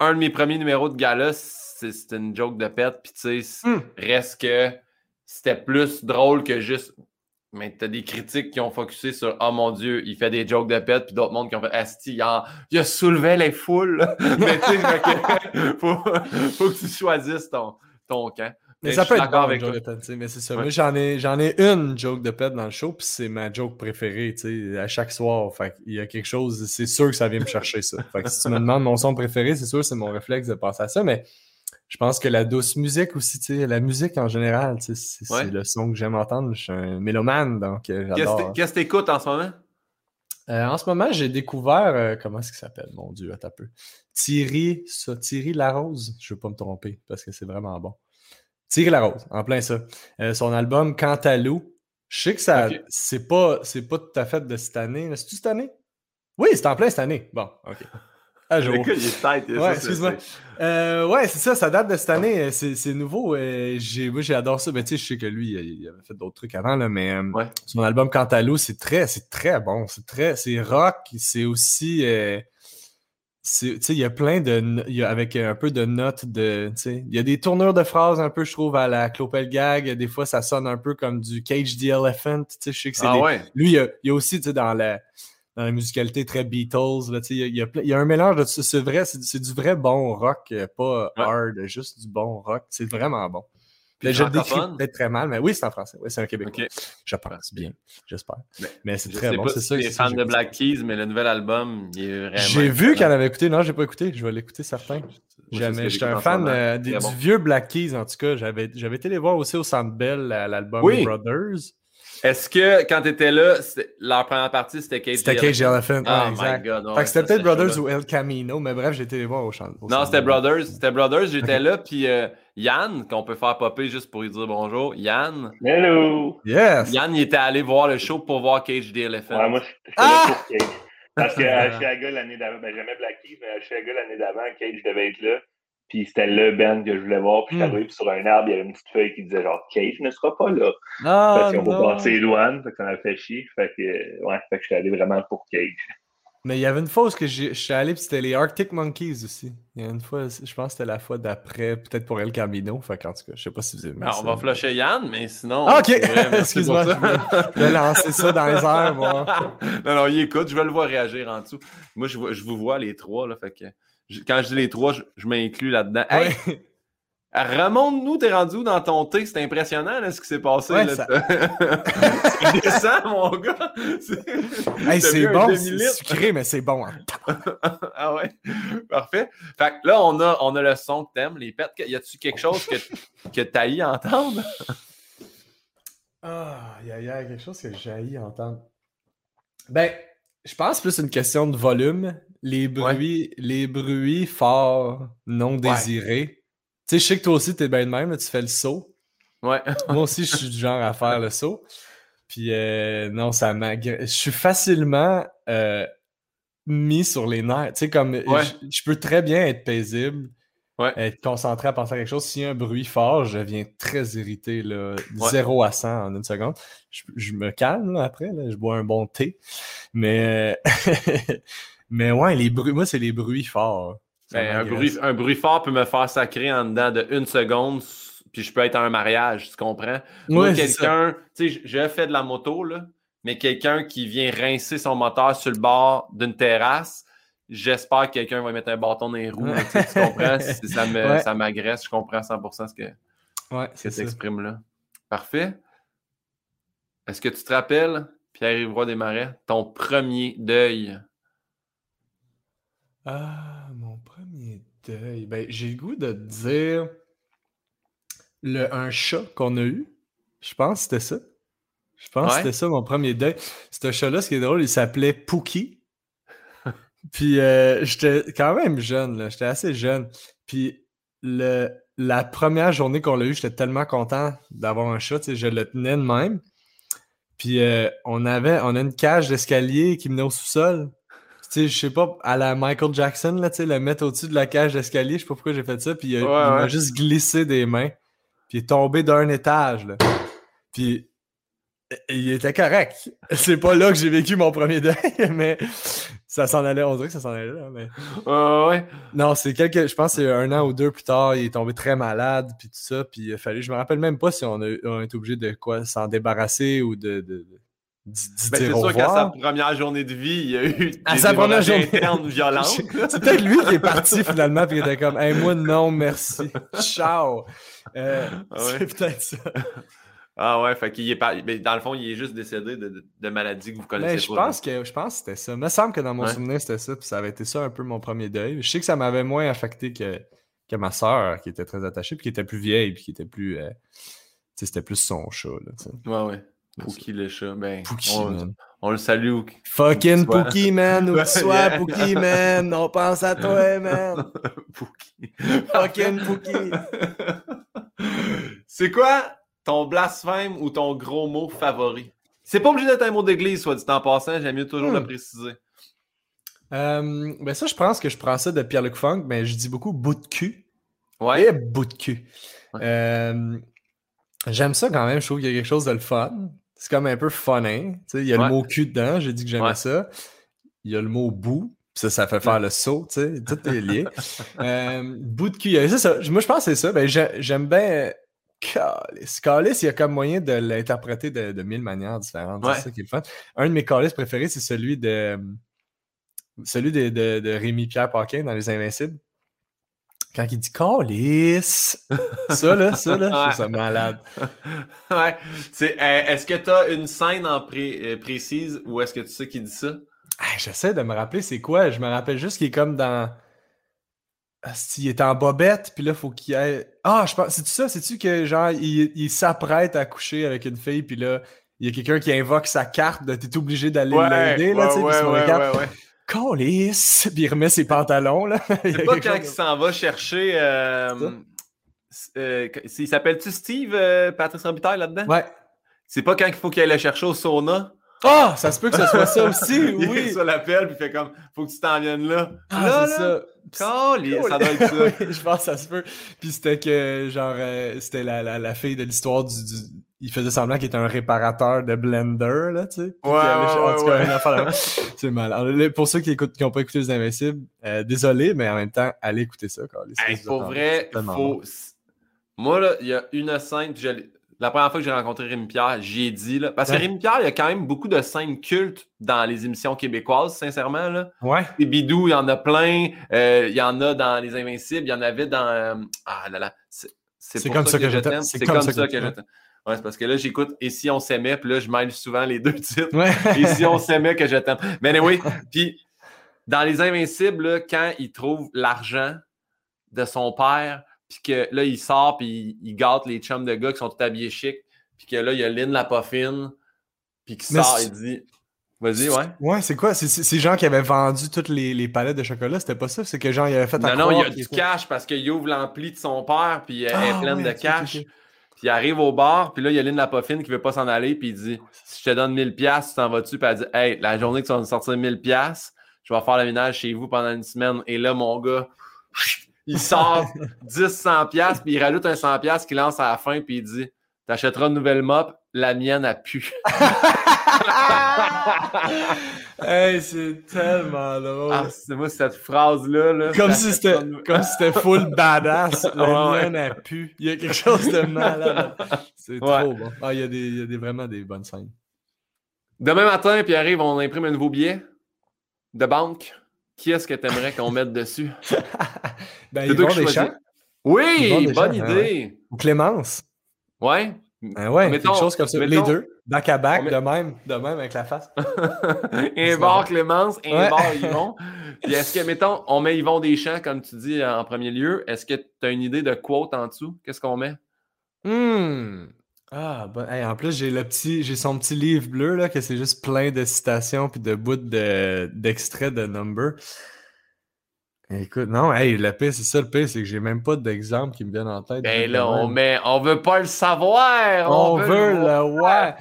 Un de mes premiers numéros de gala, c'était une joke de pète, puis tu sais, hmm. reste que c'était plus drôle que juste mais t'as des critiques qui ont focusé sur Oh mon Dieu, il fait des jokes de pète, puis d'autres mondes qui ont fait Asti, il a, il a soulevé les foules. mais tu sais, faut, faut que tu choisisses ton, ton camp. Mais, ça peut être bon, avec pète, mais c'est ça. Moi, j'en ai, j'en ai une joke de pète dans le show, puis c'est ma joke préférée, tu sais, à chaque soir. Fait il y a quelque chose, c'est sûr que ça vient me chercher ça. Fait que si tu me demandes mon son préféré, c'est sûr, c'est mon réflexe de passer à ça, mais je pense que la douce musique aussi, tu sais, la musique en général, c'est le son que j'aime entendre. Je suis un mélomane, donc euh, j'adore. Qu'est-ce que tu écoutes en ce moment? Euh, en ce moment, j'ai découvert, euh, comment est-ce qu'il s'appelle, mon Dieu, attends un peu. Thierry, ça, Thierry Larose, je ne veux pas me tromper parce que c'est vraiment bon. Thierry Larose, en plein ça. son album Cantalou, je sais que ça, c'est pas, pas tout à fait de cette année. C'est-tu cette année? Oui, c'est en plein cette année. Bon, OK. Ah, je Ouais, excuse-moi. Euh, ouais, c'est ça, ça date de cette année. C'est nouveau. Euh, j'ai, moi, j'adore ça. Mais tu sais, je sais que lui, il avait fait d'autres trucs avant, là, mais euh, son album Cantalo, c'est très, c'est très bon. C'est très, c'est rock. C'est aussi, tu sais, il y a plein de, il y a, avec un peu de notes de, tu sais, il y a des tournures de phrases un peu, je trouve, à la Clopel Gag. Des fois, ça sonne un peu comme du Cage the Elephant. Tu sais, je sais que c'est ah, ouais. Lui, il y, a, il y a aussi, tu sais, dans la dans la musicalité très Beatles. Il y, y, a un mélange de c'est vrai, c'est du vrai bon rock, euh, pas hard, juste du bon rock. C'est vraiment bon. je le décris peut-être très mal, mais oui, c'est en français. Oui, c'est un Québécois. Je pense bien, j'espère. Mais, c'est très bon. C'est ça. Je fan de Black Keys, mais le nouvel album, il est vraiment. J'ai vu qu'elle avait écouté. Non, j'ai pas écouté. Je vais l'écouter certain. J'étais un fan euh, du vieux Black Keys, en tout cas. J'avais été les voir aussi au Centre Bell, l'album Brothers. Est-ce que quand tu étais là, leur première partie, c'était Cage C'était Cage Elephant? Oh my god. fait que c'était peut-être Brothers ou El Camino, mais bref, été les voir au chant. Non, c'était Brothers. C'était Brothers, j'étais là. Puis euh, Yann, qu'on peut faire popper juste pour lui dire bonjour. Yann? Hello. Yes. Yann, il était allé voir le show pour voir Cage the Elephant. Ouais, moi, je ah! là pour Cage. Parce qu'à Chicago l'année d'avant, ben j'aimais Black Keys, mais à Chicago l'année d'avant, Cage devait être là. Puis c'était le band que je voulais voir. Puis j'arrive mm. sur un arbre, il y avait une petite feuille qui disait genre Cage ne sera pas là. Ah, parce qu'on va passer les douanes. Fait que ça m'a fait chier. Fait que, ouais, fait que je suis allé vraiment pour Cage. Mais il y avait une fois où je suis allé, puis c'était les Arctic Monkeys aussi. Il y a une fois, je pense que c'était la fois d'après, peut-être pour El Camino. Fait en tout cas, je sais pas si vous avez On va flusher Yann, mais sinon. Ah, ok, excuse-moi. Je vais lancer ça dans les airs, moi. non, non, il écoute, je vais le voir réagir en dessous. Moi, je, je vous vois les trois, là, fait que quand je dis les trois, je, m'inclus là-dedans. Hey, remonte-nous, t'es rendu dans ton thé? C'est impressionnant ce qui s'est passé. Ouais, là, ça... descend, mon gars. C'est bon, c'est sucré, mais c'est bon. Hein. ah ouais? Parfait. Fait que là, on a, on a le son que t'aimes, les pets. Y a-tu quelque chose que, que t'haïs entendre? Ah, il y, a quelque chose que j'ai entendre. Ben, je pense plus une question de volume les bruits, les bruits forts non désirés. Tu sais, je sais que toi aussi, t'es bien de même, tu fais le saut. Ouais. Moi aussi, je suis du genre à faire le saut. Puis euh, non, ça m'agresse. Je suis facilement euh, mis sur les nerfs. Tu sais, comme je, peux très bien être paisible, être concentré à penser à quelque chose. S'il y a un bruit fort, je viens très irrité, là, 0 à 100 en une seconde. Je, me calme après, je bois un bon thé. Mais, mais ouais, les bruits, moi, c'est les bruits forts. Ben, un, bruit, un bruit fort peut me faire sacrer en dedans de une seconde puis je peux être à un mariage, tu comprends? Moi, quelqu'un, tu sais, j'ai fait de la moto, là, mais quelqu'un qui vient rincer son moteur sur le bord d'une terrasse, j'espère que quelqu'un va mettre un bâton dans les roues. tu comprends? ça m'agresse, je comprends 100% ce que, ouais, tu exprimes là. Parfait. Est-ce que tu te rappelles, Pierre-Yves des Marais, ton premier deuil? Ah, mon premier deuil. Ben, j'ai le goût de te dire le, un chat qu'on a eu. Je pense que c'était ça. Je pense que c'était ça mon premier deuil. Ce chat-là, ce qui est drôle, il s'appelait Pookie. Puis euh, j'étais quand même jeune, j'étais assez jeune. Puis le, la première journée qu'on l'a eu, j'étais tellement content d'avoir un chat, je le tenais de même. Puis euh, on avait, on a une cage d'escalier qui menait au sous-sol. Tu sais, je sais pas, à la Michael Jackson, là, tu sais, le mettre au-dessus de la cage d'escalier, je sais pas pourquoi j'ai fait ça. Puis il m'a juste glissé des mains. Puis il est tombé d'un étage, là. Puis il était correct. C'est pas là que j'ai vécu mon premier deuil, mais ça s'en allait. On dirait que ça s'en allait là. Mais... ouais. Non, c'est quelques. Je pense que c'est un an ou deux plus tard, il est tombé très malade, puis tout ça. Puis il a fallu. Je me rappelle même pas si on a, on été obligé de quoi s'en débarrasser ou de. de, ben, c'est sûr qu'à sa première journée de vie, il y a eu à sa première journée violente. c'est peut-être lui qui est parti finalement puis il était comme hey, moi non merci. Ciao. Euh, ah c'est peut-être ça. Ah ouais, fait qu'il est. Mais dans le fond, il est juste décédé de, de, maladies que vous connaissez mais je Pense que, je pense que c'était ça. Il me semble que dans mon souvenir, c'était ça. Puis ça avait été ça un peu mon premier deuil. Je sais que ça m'avait moins affecté que, que ma soeur, qui était très attachée, puis qui était plus vieille, puis qui était plus. Euh, c'était plus son chat. Là, ouais, ouais. Pookie le chat. Ben, on, on, le salue. Fucking Pookie, man. Où tu sois, Pookie, man. On pense à toi, man. Pookie. Fucking Pookie. C'est quoi ton blasphème ou ton gros mot favori? C'est pas obligé d'être un mot d'église, soit dit en passant. J'aime mieux toujours le hmm. préciser. Euh, ben ça, je pense que je prends ça de Pierre-Luc Funk, mais je dis beaucoup bout de cul. Ouais. Et bout de cul. Euh, j'aime ça quand même. Je trouve qu'il y a quelque chose de le fun. C'est comme un peu funny. Il y a le mot cul dedans. J'ai dit que j'aimais ça. Il y a le mot bout. Ça, ça fait faire le saut, tu sais, tout est lié. euh, bout de cul, ça, Moi, je pense que c'est ça. Ben, j'aime bien Calice. Calice, il y a comme moyen de l'interpréter de, de, mille manières différentes. C'est ça qui est le fun. Un de mes calices préférés, c'est celui de celui de, de, de Rémi-Pierre Paquin dans Les Invincibles. Quand il dit calice, ça là, ça là, je trouve ça malade. ouais. Euh, est-ce que tu as une scène en euh, précise ou est-ce que tu sais qui dit ça? J'essaie de me rappeler c'est quoi. Je me rappelle juste qu'il est comme dans il est en bobette, puis là, faut qu'il aille. Ah, je pense. C'est-tu ça? C'est-tu que, genre, il, s'apprête à coucher avec une fille, puis là, il y a quelqu'un qui invoque sa carte de t'es obligé d'aller l'aider, là, tu sais, ouais, ouais, Puis il remet ses pantalons, là. C'est pas quand il s'en va chercher. Euh, euh, il s'appelle-tu Steve, euh, Patrice Robitaille, là-dedans? Ouais. C'est pas quand il faut qu'il aille le chercher au sauna? Ah, ça se peut que ce soit ça aussi, oui. il sur l'appel, puis il fait comme, faut que tu t'en viennes là. Ah, là, c'est ça. ça doit être ça. je pense que ça se peut. Puis c'était que, genre, euh, c'était la, la, la, fille de l'histoire du, Il faisait semblant qu'il était un réparateur de blender, là, tu sais. Ouais, ouais, ouais, C'est mal. pour ceux qui n'ont qui pas écouté Les Invincibles, euh, désolé, mais en même temps, allez écouter ça. Quand pour vrai, faut... Moi, là, il y a une scène, la première fois que j'ai rencontré Rémi Pierre, j'y ai dit, là, parce que Rémi Pierre, il y a quand même beaucoup de scènes cultes dans les émissions québécoises, sincèrement. Là. Ouais. Les bidous, il y en a plein. Euh, il y en a dans Les Invincibles, il y en avait dans. Euh, ah là là. C'est comme ça que, je t'aime. C'est comme, ça que, je t'aime. Ouais, c'est parce que là, j'écoute Et si on s'aimait, puis là, je mêle souvent les deux titres. Ouais. Et si on s'aimait, que je t'aime. Mais oui, puis dans Les Invincibles, là, quand il trouve l'argent de son père, puis que là, il sort, puis il, gâte les chums de gars qui sont tout habillés chic, puis que là, il y a Lynn la poffine, puis qui sort, il dit Vas-y, ouais. Ouais, c'est quoi? C'est ces gens qui avaient vendu toutes les, les palettes de chocolat, c'était pas ça? C'est que genre, il avait fait Non, non, il y a du cash parce qu'il ouvre l'ampli de son père, puis elle est ah, pleine de cash. Puis il arrive au bar, puis là, il y a Lynn Lapofine qui veut pas s'en aller, puis il dit Si je te donne 1000$, tu t'en vas-tu? Puis elle dit Hey, la journée que tu vas me sortir 1000$, je vais faire le ménage chez vous pendant une semaine. Et là, mon gars, il sort 10 100 pièces puis il rajoute un 100 pièces qu'il lance à la fin puis il dit t'achèteras une nouvelle mop la mienne a pu. Hey c'est tellement drôle. Ah, c'est moi cette phrase là, comme si c'était comme si c'était full badass. La mienne a pu. Il y a quelque chose de malade. C'est trop bon. Ah il y a des, il y a des vraiment des bonnes scènes. Demain matin puis arrive on imprime un nouveau billet de banque. Qui est-ce que tu aimerais qu'on mette dessus? ben, ils vont des. Oui, bonne idée. Ou Clémence. Ouais. Ben ouais, quelque chose comme ça. les deux, back à back, de même, de même avec la face. un bar Clémence, un bar Yvon. Puis est-ce que, mettons, on met Yvon Deschamps, comme tu dis, en premier lieu. Est-ce que tu as une idée de quote en dessous? Qu'est-ce qu'on met? Hum. Ah, bon, en plus, j'ai le petit, j'ai son petit livre bleu, là, que c'est juste plein de citations puis de bouts de, d'extraits de Number. Écoute, non, hey, le pire, c'est ça le pire, c'est que j'ai même pas d'exemple qui me viennent en tête. Ben là, on, met, on veut pas le savoir! On, veut, le ouais!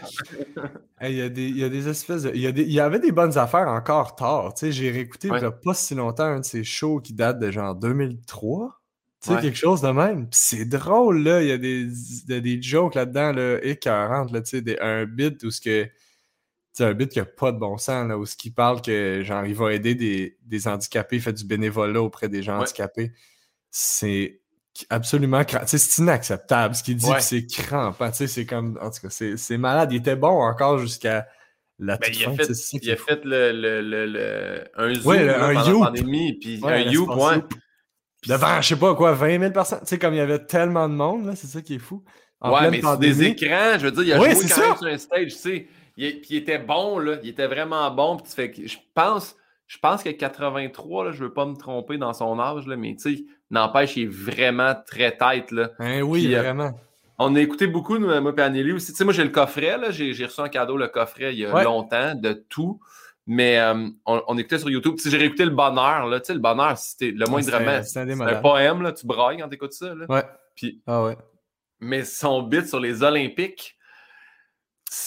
Il y, a des, y a des espèces de. Il y, y avait des bonnes affaires encore tard. Tu sais, j'ai réécouté il y a pas si longtemps un de ces shows qui date de genre 2003. Tu sais, quelque chose de même. c'est drôle, là. Il y a des, des jokes là-dedans, là, écœurantes, là, tu sais, un bit où ce que. C'est un bit qui a pas de bon sens, là, où ce qui parle que, genre, il va aider des, des handicapés, il fait du bénévolat auprès des gens handicapés. C'est absolument c'est inacceptable. Ce qu'il dit c'est crampant tu sais c'est comme en tout cas c'est malade. Il était bon encore jusqu'à la ben, il, a fait, il a fait le, le, le, un zoom un pendant la pandémie puis un you point Devant, je sais pas quoi, 20 000 personnes. Tu sais, comme il y avait tellement de monde, c'est ça qui est fou. ouais, mais c'est des écrans, je veux dire, il a joué quand même sur un stage, tu sais. Il, puis il était bon, là. Il était vraiment bon. Puis tu fais je pense, je pense que 83, là, je veux pas me tromper dans son âge, là, mais tu sais, n'empêche, il est vraiment très tête, là. Ben oui, euh, vraiment. on a écouté beaucoup, nous, moi et aussi. Tu sais, moi, j'ai le coffret, là. J'ai reçu un cadeau, le coffret, il y a longtemps, de tout. Mais euh, on, écoutait sur YouTube. Si j'ai réécouté Le Bonheur, là, tu sais, Le Bonheur, c'était le moindrement. C'est un, poème, là, tu brailles quand t'écoutes ça. Là. Ouais. Puis, ah ouais. Mais son bit sur les Olympiques,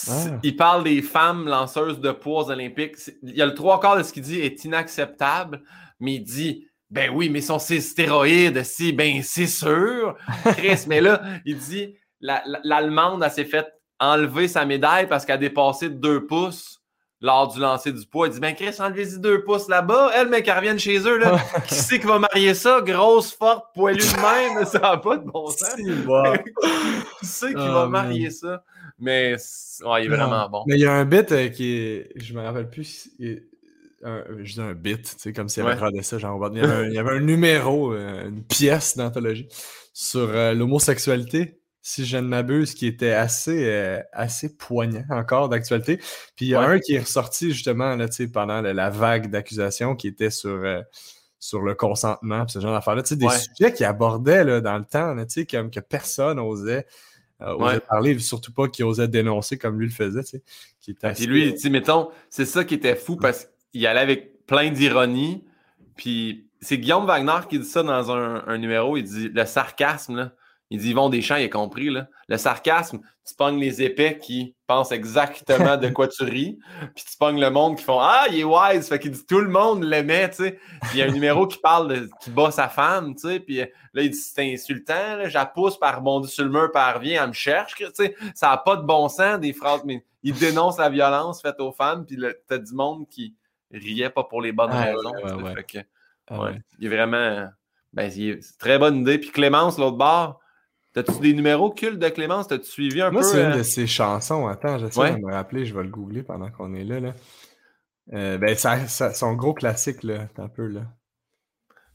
ah. il parle des femmes lanceuses de poids Olympiques. Il y a le trois quarts de ce qu'il dit est inacceptable, mais il dit ben oui, mais sont ces stéroïdes, si, ben c'est sûr. Chris, mais là, il dit l'Allemande, elle s'est fait enlever sa médaille parce qu'elle a dépassé de deux pouces lors du lancer du poids. Il dit Ben, Chris, enlevez-y deux pouces là-bas. Elle, mais qu'elle revienne chez eux, là. qui sait qui va marier ça? Grosse, forte, poilue de même. Ça n'a pas de bon sens. qui sait qui va ah, marier ça? Mais ouais, il est vraiment bon. Mais il y a un bit euh, qui est. Je me rappelle plus. Un, je dis un bit, tu sais, comme si elle ouais. ça. Genre, il, y avait un, il y avait un numéro, euh, une pièce d'anthologie sur euh, l'homosexualité si je ne m'abuse, qui était assez, assez poignant encore d'actualité. Puis il y a un qui est ressorti justement là, pendant la, vague d'accusations qui était sur, sur le consentement, ce genre d'affaires-là. Des sujets qui abordaient là, dans le temps, là, comme que personne osait, euh, parler, surtout pas qui osait dénoncer comme lui le faisait. Qui était Puis lui, mettons, c'est ça qui était fou parce qu'il allait avec plein d'ironie. Puis c'est Guillaume Wagner qui dit ça dans un, un numéro. Il dit le sarcasme, là il dit Yvon Deschamps, il a compris. Là. Le sarcasme, tu pognes les épais qui pensent exactement de quoi tu ris, puis tu pognes le monde qui font Ah, il est wise. Fait qu'il dit tout le monde l'aimait, tu sais. Puis il y a un numéro qui parle de qui bat sa femme, tu sais. Puis là, il dit C'est insultant, là, je la pousse, par rebondit sur le mur, par revient, elle me cherche, tu sais. Ça n'a pas de bon sens, des phrases, mais il dénonce la violence faite aux femmes, puis t'as du monde qui riait pas pour les bonnes raisons. Ouais, il est vraiment. Ben, c'est une très bonne idée. Puis Clémence, l'autre bord, T'as-tu des numéros cultes de Clémence? T'as-tu suivi un peu? Moi, c'est une euh? de ses chansons. Attends, j'essaie de me rappeler. Je vais le googler pendant qu'on est là. là. Euh, ben, ça, son gros classique, là. un peu, là.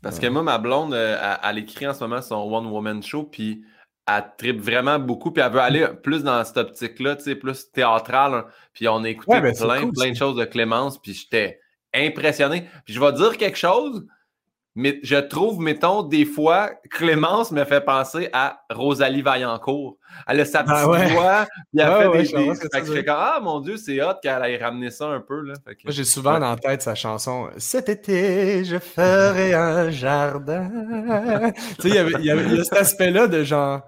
Parce que moi, ma blonde, euh, elle, écrit en ce moment son One Woman Show, puis elle tripe vraiment beaucoup, puis elle veut aller plus dans cette optique-là, tu sais, plus théâtrale. Hein. Puis on a écouté ben, plein, plein de choses de Clémence, puis j'étais impressionné. Puis je vais dire quelque chose, mais je trouve, mettons, des fois, Clémence me fait penser à Rosalie Vaillancourt. Elle a sa petite voix, puis elle fait des. fait que je fais comme Ah mon Dieu, c'est hot qu'elle ait ramené ça un peu. Là. Moi, j'ai souvent dans la tête sa chanson Cet été, je ferai un jardin. tu sais, il y, avait, il y, avait, cet aspect-là de genre.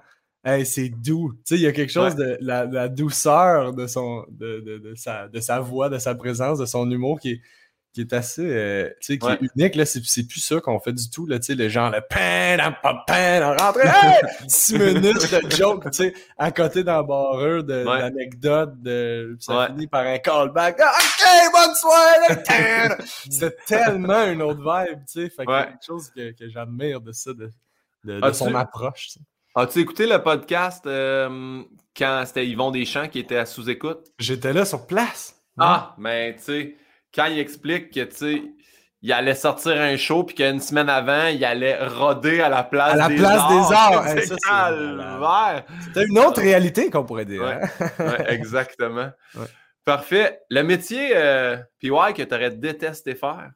Hey, c'est doux. Tu sais, il y a quelque chose de la, douceur de, son, de, de, de, sa, de sa voix, de sa présence, de son humour qui est, qui est assez euh, tu sais, qui est unique. Là, c'est, c'est plus ça qu'on fait du tout. Là, tu sais, le genre le pain, pain, rentre, hey! 6 minutes de joke, tu sais, à côté d'un barreur de, d'anecdotes, de, ça finit par un callback. Ah, ok, bonne soirée! c'est tellement une autre vibe, tu sais. Fait que quelque chose que, que j'admire de ça, de, de, son approche. As-tu écouté le podcast euh, quand c'était Yvon Deschamps qui était à sous-écoute? J'étais là sur place. Ah, mais tu sais, quand il explique que, tu sais, il allait sortir un show, puis qu'une semaine avant, il allait roder à la place des arts. À la place des arts. C'est une autre réalité qu'on pourrait dire. Hein? exactement. Parfait. Le métier, euh, PY, que tu aurais détesté faire?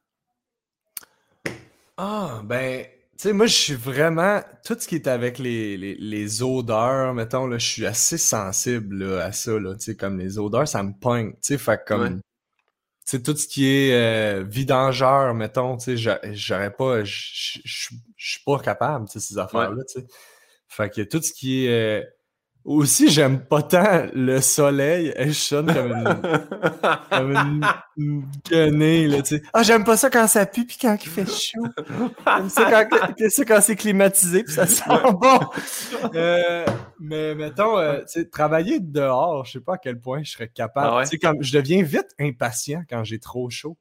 Ah, ben, tu sais, moi, je suis vraiment. Tout ce qui est avec les, les, les odeurs, mettons, là, je suis assez sensible à ça, là. Tu sais, comme les odeurs, ça me pogne. Tu sais, fait comme. Sais, tout ce qui est euh, vidangeur, mettons, tu sais, j'aurais pas. Je suis pas capable, tu sais, ces affaires-là, tu sais. Fait que tout ce qui est. Aussi, j'aime pas tant le soleil. Je sonne comme une, comme une, guenée, là, tu sais. Ah, j'aime pas ça quand ça pue puis quand il fait chaud. J'aime ça quand, quand c'est climatisé puis ça sent bon. Euh, mais mettons, euh, tu sais, travailler dehors, je sais pas à quel point je serais capable. Ah tu sais, comme, je deviens vite impatient quand j'ai trop chaud.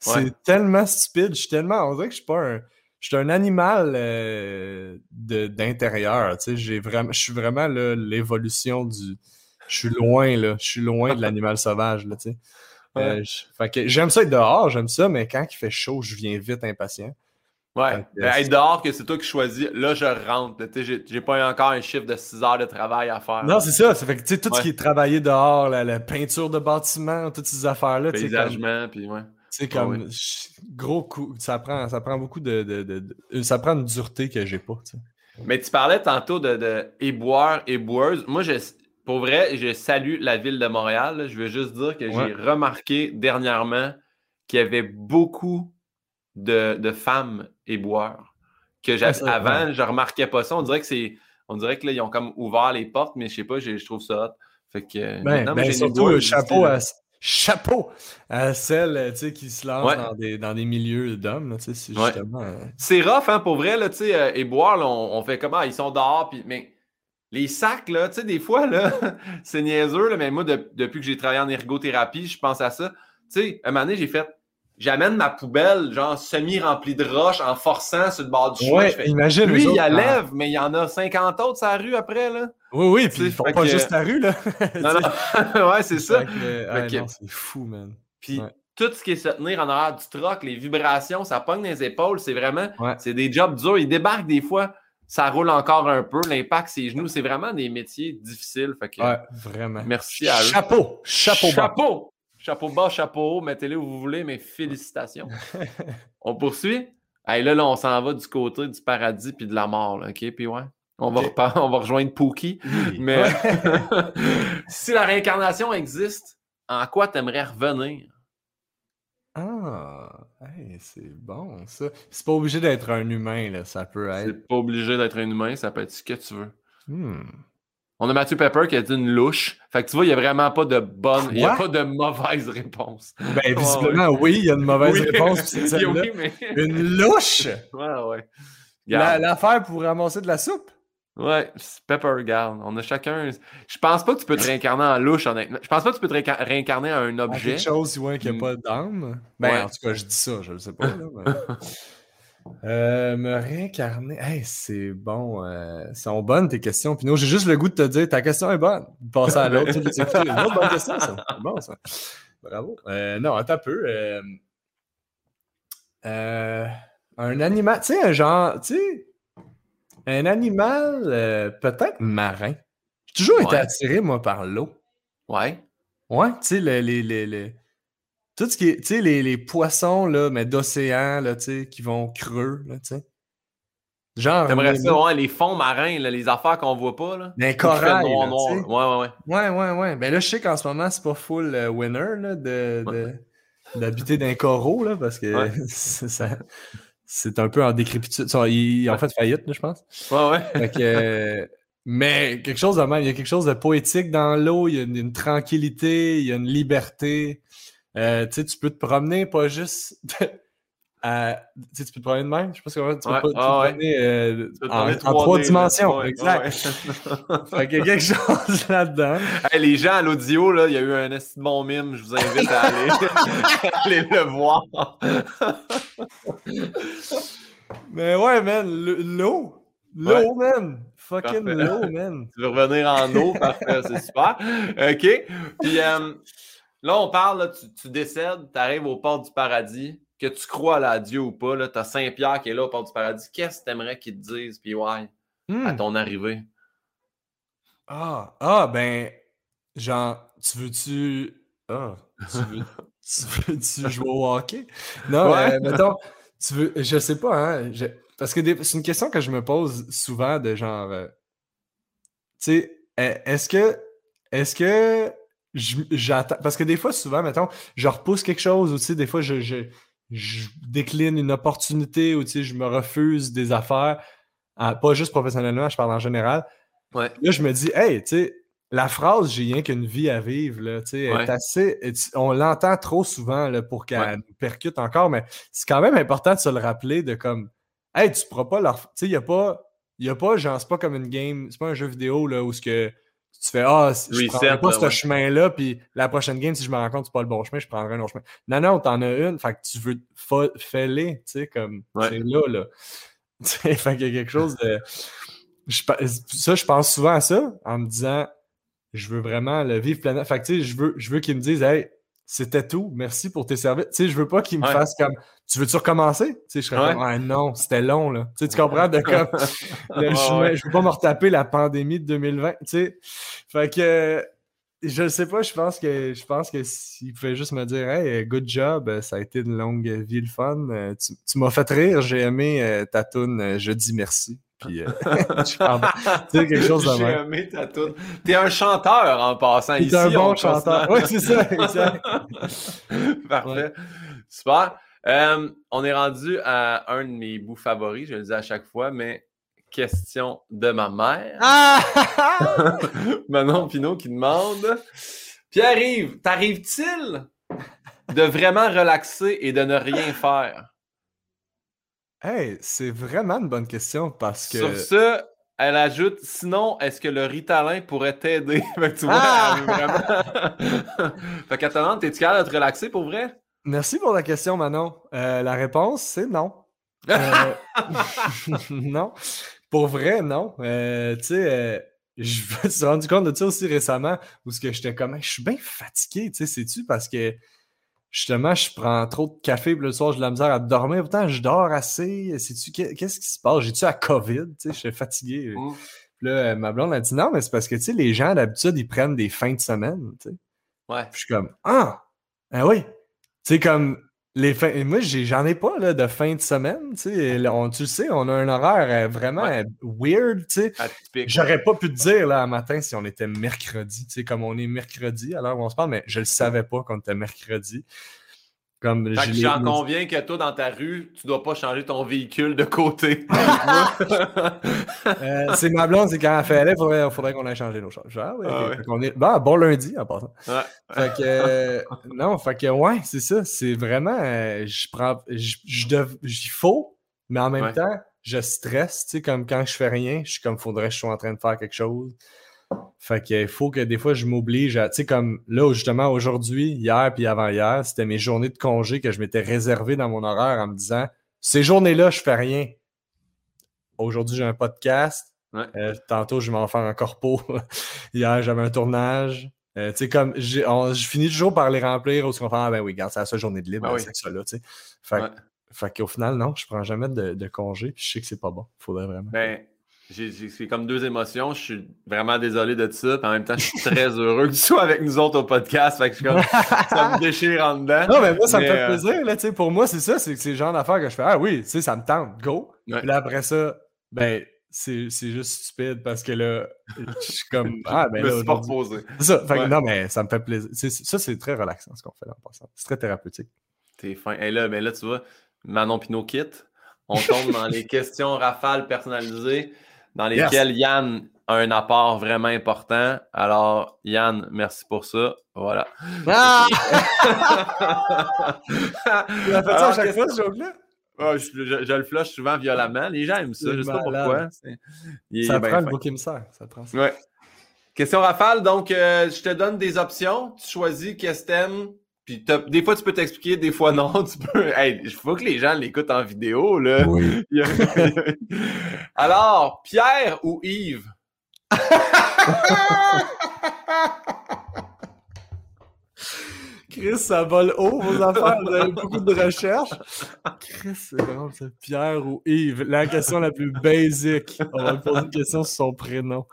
C'est tellement stupide. Je suis tellement... On dirait que je suis pas un je suis un animal euh, d'intérieur. Tu sais, j'ai vraiment, je suis vraiment l'évolution du. Je suis loin, là. Je suis loin de l'animal sauvage, là, tu sais. Euh, j'aime ça être dehors, j'aime ça, mais quand il fait chaud, je viens vite impatient. Ouais. Ben, être dehors, que c'est toi qui choisis, là, je rentre. Tu sais, j'ai pas encore un chiffre de 6 heures de travail à faire. Non, c'est ça. Ça fait que, tout ce qui est travaillé dehors, la, peinture de bâtiment, toutes ces affaires-là. Paysagement, puis ouais. C'est ah comme gros coup, ça prend, ça prend beaucoup de, de, de, ça prend une dureté que j'ai pas. Mais tu parlais tantôt de, de éboueurs, éboueuses. Moi, je, pour vrai, je salue la ville de Montréal. Je veux juste dire que j'ai remarqué dernièrement qu'il y avait beaucoup de, de femmes éboueurs. Que j'avais avant, je remarquais pas ça. On dirait que c'est. On dirait que là, ils ont comme ouvert les portes, mais je sais pas, je trouve ça hot. Fait que. Ben, ben surtout, chapeau à, chapeau à celles qui se lancent dans, des, dans, des, milieux d'hommes. C'est justement... Euh, c'est rough, hein, pour vrai, là, euh, et boire, on, fait comment? Ils sont dehors, puis, mais les sacs, là, tu sais, des fois, là, c'est niaiseux, là, mais moi, depuis que j'ai travaillé en ergothérapie, je pense à ça. Tu sais, un moment donné, j'ai fait, j'amène ma poubelle, genre semi-remplie de roches, en forçant sur le bord du chemin. Ouais, imagine. Lui, il la lève, mais il y en a 50 autres sur la rue après, là. Oui, oui, puis ils font pas juste la rue, là. non, non. ouais, c'est ça. c'est fou, man. Puis tout ce qui est se tenir en arrière du troc, les vibrations, ça pogne les épaules, c'est vraiment, c'est des jobs durs. Ils débarquent des fois, ça roule encore un peu, l'impact, ses genoux, c'est vraiment des métiers difficiles. Fait que, ouais, vraiment. Merci à eux. Chapeau! Chapeau! Chapeau! Chapeau bas, chapeau haut, mettez-le où vous voulez, mais félicitations. on poursuit? Hey, là, là, on s'en va du côté du paradis puis de la mort, là, OK? Puis ouais. On, va on va rejoindre Pookie. Mais si la réincarnation existe, en quoi t'aimerais revenir? Ah, c'est bon ça. C'est pas obligé d'être un humain, là. ça peut être. C'est pas obligé d'être un humain, ça peut être ce que tu veux. Hmm. On a Mathieu Pepper qui a dit une louche. Fait que tu vois, il n'y a vraiment pas de bonne, il n'y a pas de mauvaise réponse. Ben, visiblement, oui, il y a une mauvaise réponse. Une louche! Ouais, ouais. L'affaire pour ramasser de la soupe? Ouais, Pepper, regarde. On a chacun. Je pense pas que tu peux te réincarner en louche, honnêtement. Je pense pas que tu peux te réincarner en un objet. quelque chose, ouais, qui n'a pas d'âme. Ben, en tout cas, je dis ça, je ne sais pas. Là, Euh, me réincarner. Hey, c'est bon. Euh, sont bonnes tes questions, Pino. J'ai juste le goût de te dire ta question est bonne. Passer à l'autre. une autre bonne question, ça. C'est bon, ça. Bravo. Euh, non, attends un peu. Euh, un animal. Tu sais, un genre. Tu sais, un animal peut-être marin. J'ai toujours été attiré, moi, par l'eau. Ouais. Ouais, tu sais, les, les, les, tout ce qui est, tu sais, les, les, poissons, là, mais d'océan, là, tu sais, qui vont creux, là, tu sais. Genre. T'aimerais ça, ouais, les fonds marins, là, les affaires qu'on voit pas, là. Les corail. Noir, noir. Ouais, ouais, ouais. Ouais, ouais, ouais. Ben là, je sais qu'en ce moment, c'est pas full euh, winner, là, de, d'habiter d'un coraux, là, parce que c'est un peu en décrépitude. en fait faillite, là, je pense. Ouais, ouais. Fait que, Mais quelque chose de même, il y a quelque chose de poétique dans l'eau, il y a une, tranquillité, il y a une liberté. Euh, tu peux te promener pas juste à, tu, peux te promener de même, je sais pas comment tu peux, pas, te promener, euh, en, trois dimensions. exact. fait qu'il y a quelque chose là-dedans. les gens à l'audio, là, il y a eu un bon mime, je vous invite à aller, aller le voir. Mais ouais, man, l'eau. L'eau, man. Fucking l'eau, man. Tu veux revenir en eau, parfait, c'est super. OK. Puis euh, là, on parle, tu, décèdes, tu arrives au port du paradis, que tu crois à Dieu ou pas, tu as Saint-Pierre qui est là au port du paradis. Qu'est-ce que tu aimerais qu'il te dise, puis ouais, à hmm. ton arrivée? Ah, ah, ben, genre, tu veux-tu. Ah, tu veux. tu veux-tu jouer au hockey? Non, ouais. euh, mettons, tu veux. Je sais pas, hein. Parce que c'est une question que je me pose souvent de genre. Euh, tu sais, e, est-ce que. Est-ce que. J'attends. Parce que des fois, souvent, mettons, je repousse quelque chose ou tu sais, des fois, je, je, décline une opportunité ou tu sais, je me refuse des affaires. pas juste professionnellement, je parle en général. Ouais. Là, je me dis, hey, tu sais, la phrase j'ai rien qu'une vie à vivre, là, est assez. On l'entend trop souvent là, pour qu'elle nous percute encore, mais c'est quand même important de se le rappeler de comme Hey, tu pourras pas leur. Tu sais, il n'y a pas. Il a pas, genre, c'est pas comme une game, c'est pas un jeu vidéo là, où ce que tu fais Ah, je prendrai pas ce chemin-là, puis la prochaine game, si je me rends compte que c'est pas le bon chemin, je prendrai un autre chemin. Non, non, t'en as une, fait que tu veux fais-les, tu sais, comme c'est là, là. fait qu'il y a quelque chose de. ça, je pense souvent à ça en me disant je veux vraiment le vivre pleinement. Fait que tu sais, je veux, je veux qu'ils me disent Hey, c'était tout. Merci pour tes services. Tu sais, je veux pas qu'il me fasse comme Tu veux-tu recommencer? Tu sais, je serais comme ah, non, c'était long, là. Tu sais, tu comprends? De comme je veux pas me retaper la pandémie de 2020. Tu sais. Fait que je sais pas, je pense que je pense que s'il pouvait juste me dire Hey, good job, ça a été une longue vie le fun. Tu, m'as fait rire, j'ai aimé euh, ta tune, je dis merci. Puis, euh, tu quelque chose J'ai aimé ta tune. T'es un chanteur en passant ici. T'es un bon chanteur. Oui, c'est ça, Parfait. Super. Euh, on est rendu à un de mes bouts favoris, je le dis à chaque fois, mais question de ma mère. Ah! Manon Pinot qui demande Pierre-Yves, t'arrive-t-il de vraiment relaxer et de ne rien faire? Hey, c'est vraiment une bonne question parce que. Sur ce, elle ajoute sinon, est-ce que le Ritalin pourrait t'aider? tu vois, ah! vraiment. fait t'es-tu capable de te relaxer pour vrai? Merci pour la question, Manon. Euh, la réponse, c'est non. Euh, non. Pour vrai, non. Euh, tu sais, je me suis rendu compte de ça aussi récemment où ce que j'étais comme, je suis bien fatigué, tu sais, c'est-tu parce que justement, je prends trop de café, puis le soir, j'ai de la misère à dormir. Pourtant, je dors assez. tu qu'est-ce qui se passe? J'ai-tu la COVID? Tu sais, je suis fatigué. Mmh. Puis là, ma blonde a dit non, mais c'est parce que, tu sais, les gens, d'habitude, ils prennent des fins de semaine, tu sais. Ouais. Puis je suis comme, ah, ah oui. Tu sais, comme, les fins, moi, j'en ai, pas là, de fin de semaine. Tu, sais, on, tu le sais, on a un horaire euh, vraiment weird. Tu sais. J'aurais pas pu te dire là, matin si on était mercredi, tu sais, comme on est mercredi à l'heure où on se parle, mais je le savais pas qu'on était mercredi. Comme j'en conviens que toi, dans ta rue, tu dois pas changer ton véhicule de côté. Euh, c'est ma blonde, c'est quand elle fait il faudrait, faudrait qu'on ait changé nos choses. Ah, ouais, ah bon lundi en passant. Fait que, euh, non, fait que, ouais, c'est ça. C'est vraiment, euh, je prends, j'y faut, mais en même temps, je stresse, tu sais, comme quand je fais rien, je suis comme, faudrait que je sois en train de faire quelque chose. Fait qu'il faut que des fois je m'oblige à. Tu sais, comme là, justement, aujourd'hui, hier puis avant-hier, c'était mes journées de congé que je m'étais réservé dans mon horaire en me disant ces journées-là, je fais rien. Aujourd'hui, j'ai un podcast. Euh, tantôt, je vais m'en faire un corpo. hier, j'avais un tournage. Euh, tu sais, comme je finis toujours par les remplir au se Ah ben oui, regarde, c'est la seule journée de libre, ah c'est ça là, tu sais. Fait, fait qu'au final, non, je prends jamais de, de congé, puis je sais que c'est pas bon. Faudrait vraiment. Ben, c'est comme deux émotions. Je suis vraiment désolé de ça. en même temps, je suis très heureux que tu sois avec nous autres au podcast. Fait que comme, ça me déchire en dedans. Non, mais moi, ça me fait euh, plaisir. Là, pour moi, c'est ça. C'est le genre d'affaires que je fais. Ah oui, ça me tente. Go. Puis là, après ça, ben, c'est juste stupide parce que là, je suis comme. Ah, ben là. pas reposé. C'est ça. Fait non, mais ça me fait plaisir. Ça, c'est très relaxant ce qu'on fait là en passant. C'est très thérapeutique. T'es fin. Et là, ben là, tu vois, Manon Pinot quitte. On tombe dans les questions rafales personnalisées. Dans lesquels Yann a un apport vraiment important. Alors, Yann, merci pour ça. Voilà. Ah! tu as fait ça à chaque fois, ce joke-là? je, le flush souvent violemment. Les gens aiment ça. Je ne sais pas pourquoi. ça prend le bouc émissaire. Ça prend ça. Ouais. Question rafale. Donc, euh, je te donne des options. Tu choisis qu'est-ce que t'aimes. Puis des fois, tu peux t'expliquer, des fois non. Tu peux. il faut que les gens l'écoutent en vidéo. Là. Oui. Alors, Pierre ou Yves? Chris, ça vole haut, vos affaires. Vous avez beaucoup de recherches. Chris, c'est vraiment ça. Pierre ou Yves? La question la plus basique. On va lui poser une question sur son prénom.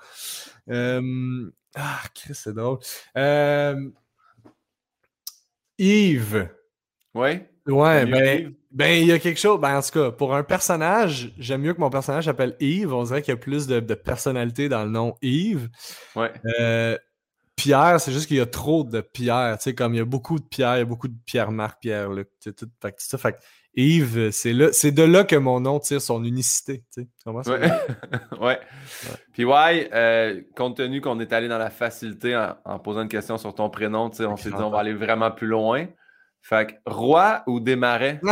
Euh, ah, Chris, c'est drôle. Euh, Yves. Oui. Ouais, ben, ben, il y a quelque chose. Ben, en tout cas, pour un personnage, j'aime mieux que mon personnage s'appelle Yves. On dirait qu'il y a plus de, personnalité dans le nom Yves. Ouais. Euh, Pierre, c'est juste qu'il y a trop de Pierre. Tu sais, comme il y a beaucoup de Pierre, il y a beaucoup de Pierre-Marc, Pierre-Luc. Tout, fait, ça, fait Yves, c'est de là que mon nom tire son unicité. Tu ouais. ouais. Puis ouais, euh, compte tenu qu'on est allé dans la facilité en, posant une question sur ton prénom, tu sais, on s'est dit on va aller vraiment plus loin. Fait que roi ou démarrer?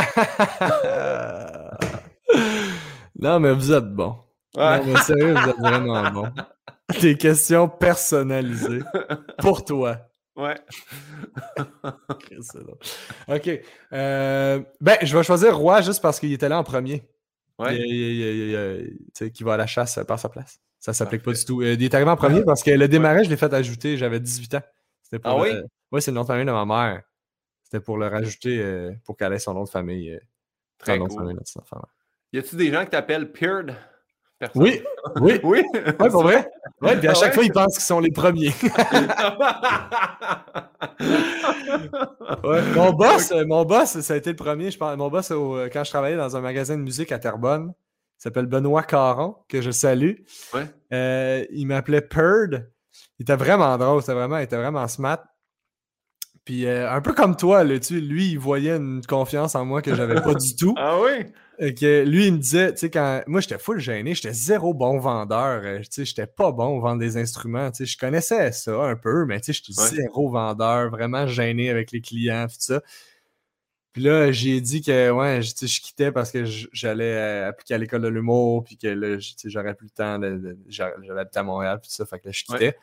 non, mais vous êtes bon. Ouais. Non, mais sérieux, vous êtes vraiment bon. Des questions personnalisées pour toi. Ouais. OK. Euh, ben, je vais choisir Roi juste parce qu'il était là en premier. Ouais. Il, qui va à la chasse par sa place. Ça s'applique pas du tout. Euh, il est arrivé en premier parce que le démarrage, je l'ai fait ajouter, j'avais 18 ans. Pour, ah oui? oui, c'est le nom de famille de ma mère. C'était pour le rajouter euh, pour qu'elle ait son nom de famille. Très cool. famille, y a-tu des gens qui t'appellent Peard? Oui, oui. oui. Ouais, pour vrai. Ouais, puis à ah chaque fois, ils pensent qu'ils sont les premiers. mon boss, mon boss, ça a été le premier. Je pense, mon boss, quand je travaillais dans un magasin de musique à Terrebonne, il s'appelle Benoît Caron, que je salue. Ouais. Euh, il m'appelait Perd. Il était vraiment drôle, c'était vraiment, il était vraiment smart. Puis euh, un peu comme toi, là, tu, lui, il voyait une confiance en moi que j'avais pas du tout. Ah oui? Que lui, il me disait, tu sais, quand moi j'étais full gêné, j'étais zéro bon vendeur, euh, tu sais, j'étais pas bon au vendre des instruments, tu sais, je connaissais ça un peu, mais tu sais, j'étais zéro vendeur, vraiment gêné avec les clients, tout ça. Puis là, j'ai dit que, ouais, je, je quittais parce que j'allais euh, appliquer à l'école de l'humour, puis que là, j'aurais plus le temps, de, j'allais habiter à Montréal, puis tout ça, fait que là, je quittais.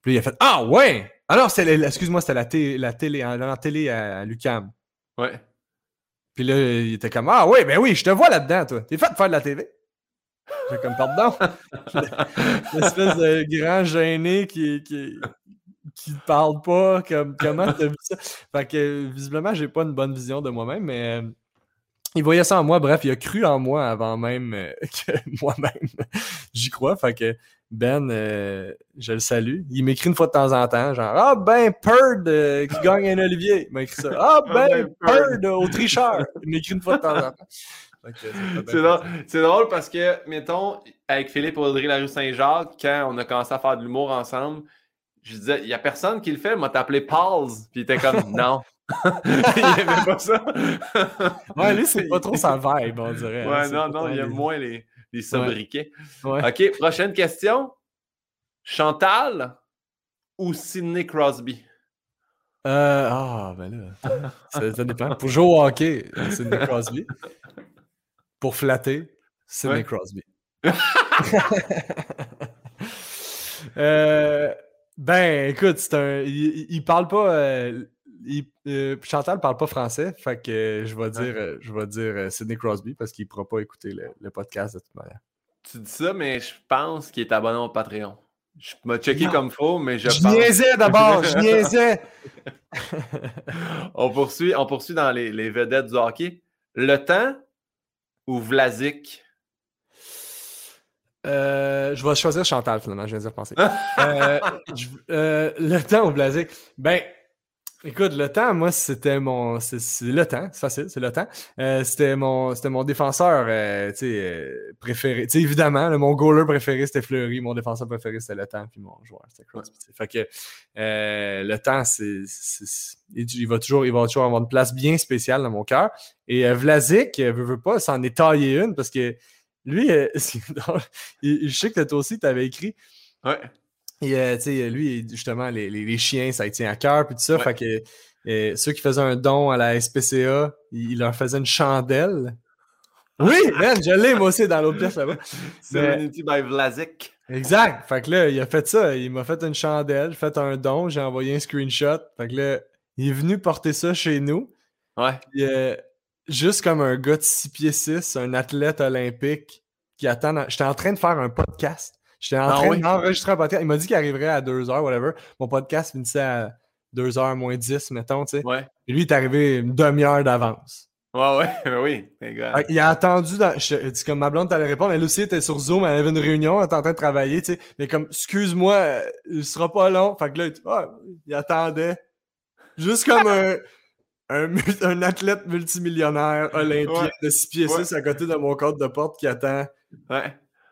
Puis il a fait Ah ouais! Alors, excuse-moi, c'était la, télé, la télé, la télé à, Lucam. Ouais. Puis là, il était comme Ah oui, ben oui, je te vois là-dedans, toi. T'es fait de faire de la TV. J'ai comme pardon. L'espèce de grand gêné qui, qui, qui parle pas. Comme, comment t'as vu ça? Fait que visiblement, j'ai pas une bonne vision de moi-même, mais euh, il voyait ça en moi. Bref, il a cru en moi avant même euh, que moi-même j'y crois. Fait que ben, euh, je le salue. Il m'écrit une fois de temps en temps, genre Ah ben, Perd euh, qui gagne un Olivier. Il m'écrit ça. Ah, ah ben, ben Perd au tricheur. Il m'écrit une fois de temps en temps. C'est drôle, parce que, mettons, avec Philippe Audrey, la rue Saint-Jacques, quand on a commencé à faire de l'humour ensemble, je disais, il n'y a personne qui le fait, m'a appelé Pauls. Puis il était comme, non. il aimait pas ça. ouais, lui, c'est pas trop sa vibe, on dirait. Ouais, non, non, il aime moins les, les sobriquets. OK, prochaine question. Chantal ou Sidney Crosby? Euh, ah, ben là, ça, dépend. Pour jouer au hockey, Sidney Crosby. Pour flatter, Sidney Crosby. euh, ben, écoute, c'est un. Il, parle pas. Euh, euh, Chantal parle pas français, fait que je vais dire, euh, je vais dire euh, Sidney Crosby parce qu'il ne pourra pas écouter le, podcast de toute manière. Tu dis ça, mais je pense qu'il est abonné au Patreon. Je m'ai checké comme faux, mais je, je niaisais d'abord, je niaisais. on, poursuit, on poursuit dans les, vedettes du hockey. Le temps ou Vlasic? je vais choisir Chantal finalement, je viens de penser. le temps ou Vlasic? Ben, Écoute, le temps, moi, c'était mon. C'est le temps, c'est facile, c'est le temps. Euh, c'était mon c'était mon défenseur euh, euh, préféré. évidemment, mon goaler préféré, c'était Fleury. Mon défenseur préféré, c'était le temps. Puis mon joueur, c'était Crosby. Fait que le temps, c'est. Il va, toujours, il va toujours avoir une place bien spéciale dans mon cœur. Et Vlasic, veut, veut pas, s'en est taillé une parce que lui, euh, je sais que toi aussi, tu avais écrit. Ouais. Et, euh, lui, justement, les, les, chiens, ça tient à cœur, puis tout ça. Fait que euh, ceux qui faisaient un don à la SPCA, il, leur faisait une chandelle. Oui, man, je l'ai, moi aussi, dans l'autre pièce là-bas. Serenity by Vlasic. Exact. Fait que là, il a fait ça. Il m'a fait une chandelle, fait un don, j'ai envoyé un screenshot. Fait que là, il est venu porter ça chez nous. Ouais. Euh, juste comme un gars de 6 pieds 6, un athlète olympique qui attend. J'étais en train de faire un podcast. J'étais en ah train d'enregistrer un podcast. Il m'a dit qu'il arriverait à 2 heures, whatever. Mon podcast finissait à 2 h moins 10, mettons, tu sais. Ouais. Et lui, il est arrivé une demi-heure d'avance. Ouais, ouais, oui. Il a attendu, dans, je, comme ma blonde t'allais répondre, elle aussi était sur Zoom, elle avait une réunion, elle était en train de travailler, tu sais. Mais comme, excuse-moi, euh, il sera pas long. Fait que là, il attendait. Juste comme un, un, athlète multimillionnaire olympien de 6 pieds 6 à côté de mon code de porte qui attend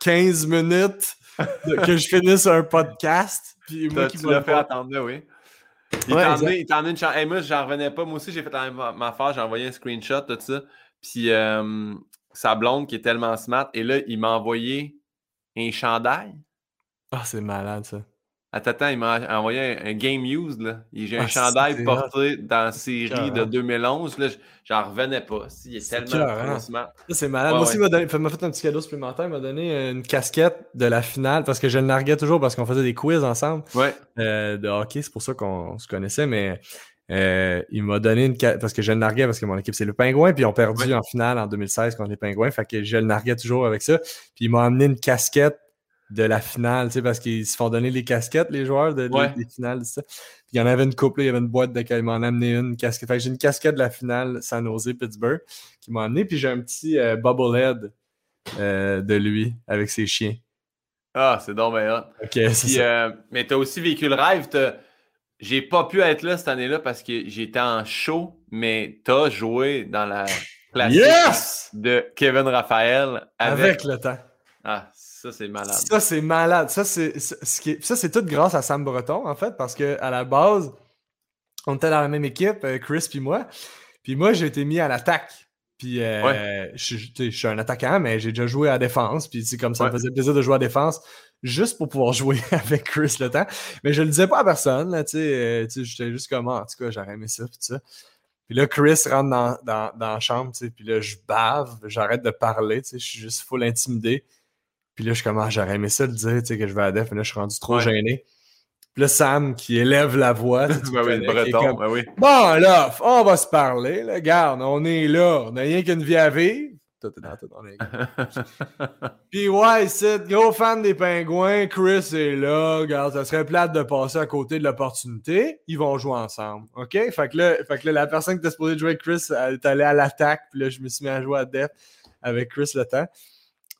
15 minutes que je finisse un podcast. Puis moi qui tu l'as fait attendre, oui. Il ouais, t'en une chance. moi, j'en revenais pas. Moi aussi, j'ai fait la même affaire. J'ai envoyé un screenshot de ça. Puis euh, sa blonde qui est tellement smart. Et là, il m'a envoyé un chandail. Ah, c'est malade, ça. Attends, il m'a envoyé un, Game Used. Là. J'ai un ah, chandail porté dans la série de 2011. Là, j'en revenais pas. Il est, tellement hein? Ça, c'est malade. Moi aussi, il m'a fait un petit cadeau supplémentaire. Il m'a donné une casquette de la finale parce que je le narguais toujours parce qu'on faisait des quiz ensemble ouais. Euh, de hockey. C'est pour ça qu'on se connaissait. Mais euh, il m'a donné une parce que je le narguais parce que mon équipe c'est le Pingouin puis ils ont perdu en finale en 2016 contre les Pingouins fait que je le narguais toujours avec ça puis il m'a amené une casquette de la finale, tu sais, parce qu'ils se font donner les casquettes, les joueurs de, des finales, ça. il y en avait une couple, il y avait une boîte de il m'en a amené une casquette. Fait j'ai une casquette de la finale San Jose Pittsburgh qui m'a amené, puis j'ai un petit euh, bubblehead euh, de lui avec ses chiens. Ah, c'est donc bien Ok, c'est euh, mais t'as aussi vécu le rêve. J'ai pas pu être là cette année-là parce que j'étais en show, mais t'as joué dans la classique de Kevin Raphaël avec, avec le temps. Ah, ça, c'est malade. Ça, c'est malade. Ça, c'est ça, c'est tout grâce à Sam Breton, en fait, parce qu'à la base, on était dans la même équipe, euh, Chris puis moi. Puis moi, j'ai été mis à l'attaque. Puis euh, je, suis un attaquant, mais j'ai déjà joué à la défense. Puis c'est comme ça, me faisait plaisir de jouer à la défense juste pour pouvoir jouer avec Chris le temps. Mais je le disais pas à personne. Là, tu sais, euh, j'étais juste comme, ah, en tout cas, j'aurais aimé ça. Puis, ça. puis là, Chris rentre dans, dans, dans la chambre. Puis là, je bave, j'arrête de parler. Je suis juste full intimidé. Puis là, je commence, ah, j'aurais aimé ça le dire, tu sais, que je vais à def, mais là, je suis rendu trop gêné. Puis là, Sam qui élève la voix. Tu oui, breton, ben oui. Bon, là, on va se parler. Là. Regarde, on est là. On n'a rien qu'une vie à vivre. Tout est dans tout, on est Puis ouais, c'est gros fan des pingouins. Chris est là. Regarde, ça serait plate de passer à côté de l'opportunité. Ils vont jouer ensemble. OK? Fait que là, fait que là la personne qui était supposée jouer avec Chris, elle est allée à l'attaque. Puis là, je me suis mis à jouer à def avec Chris le temps.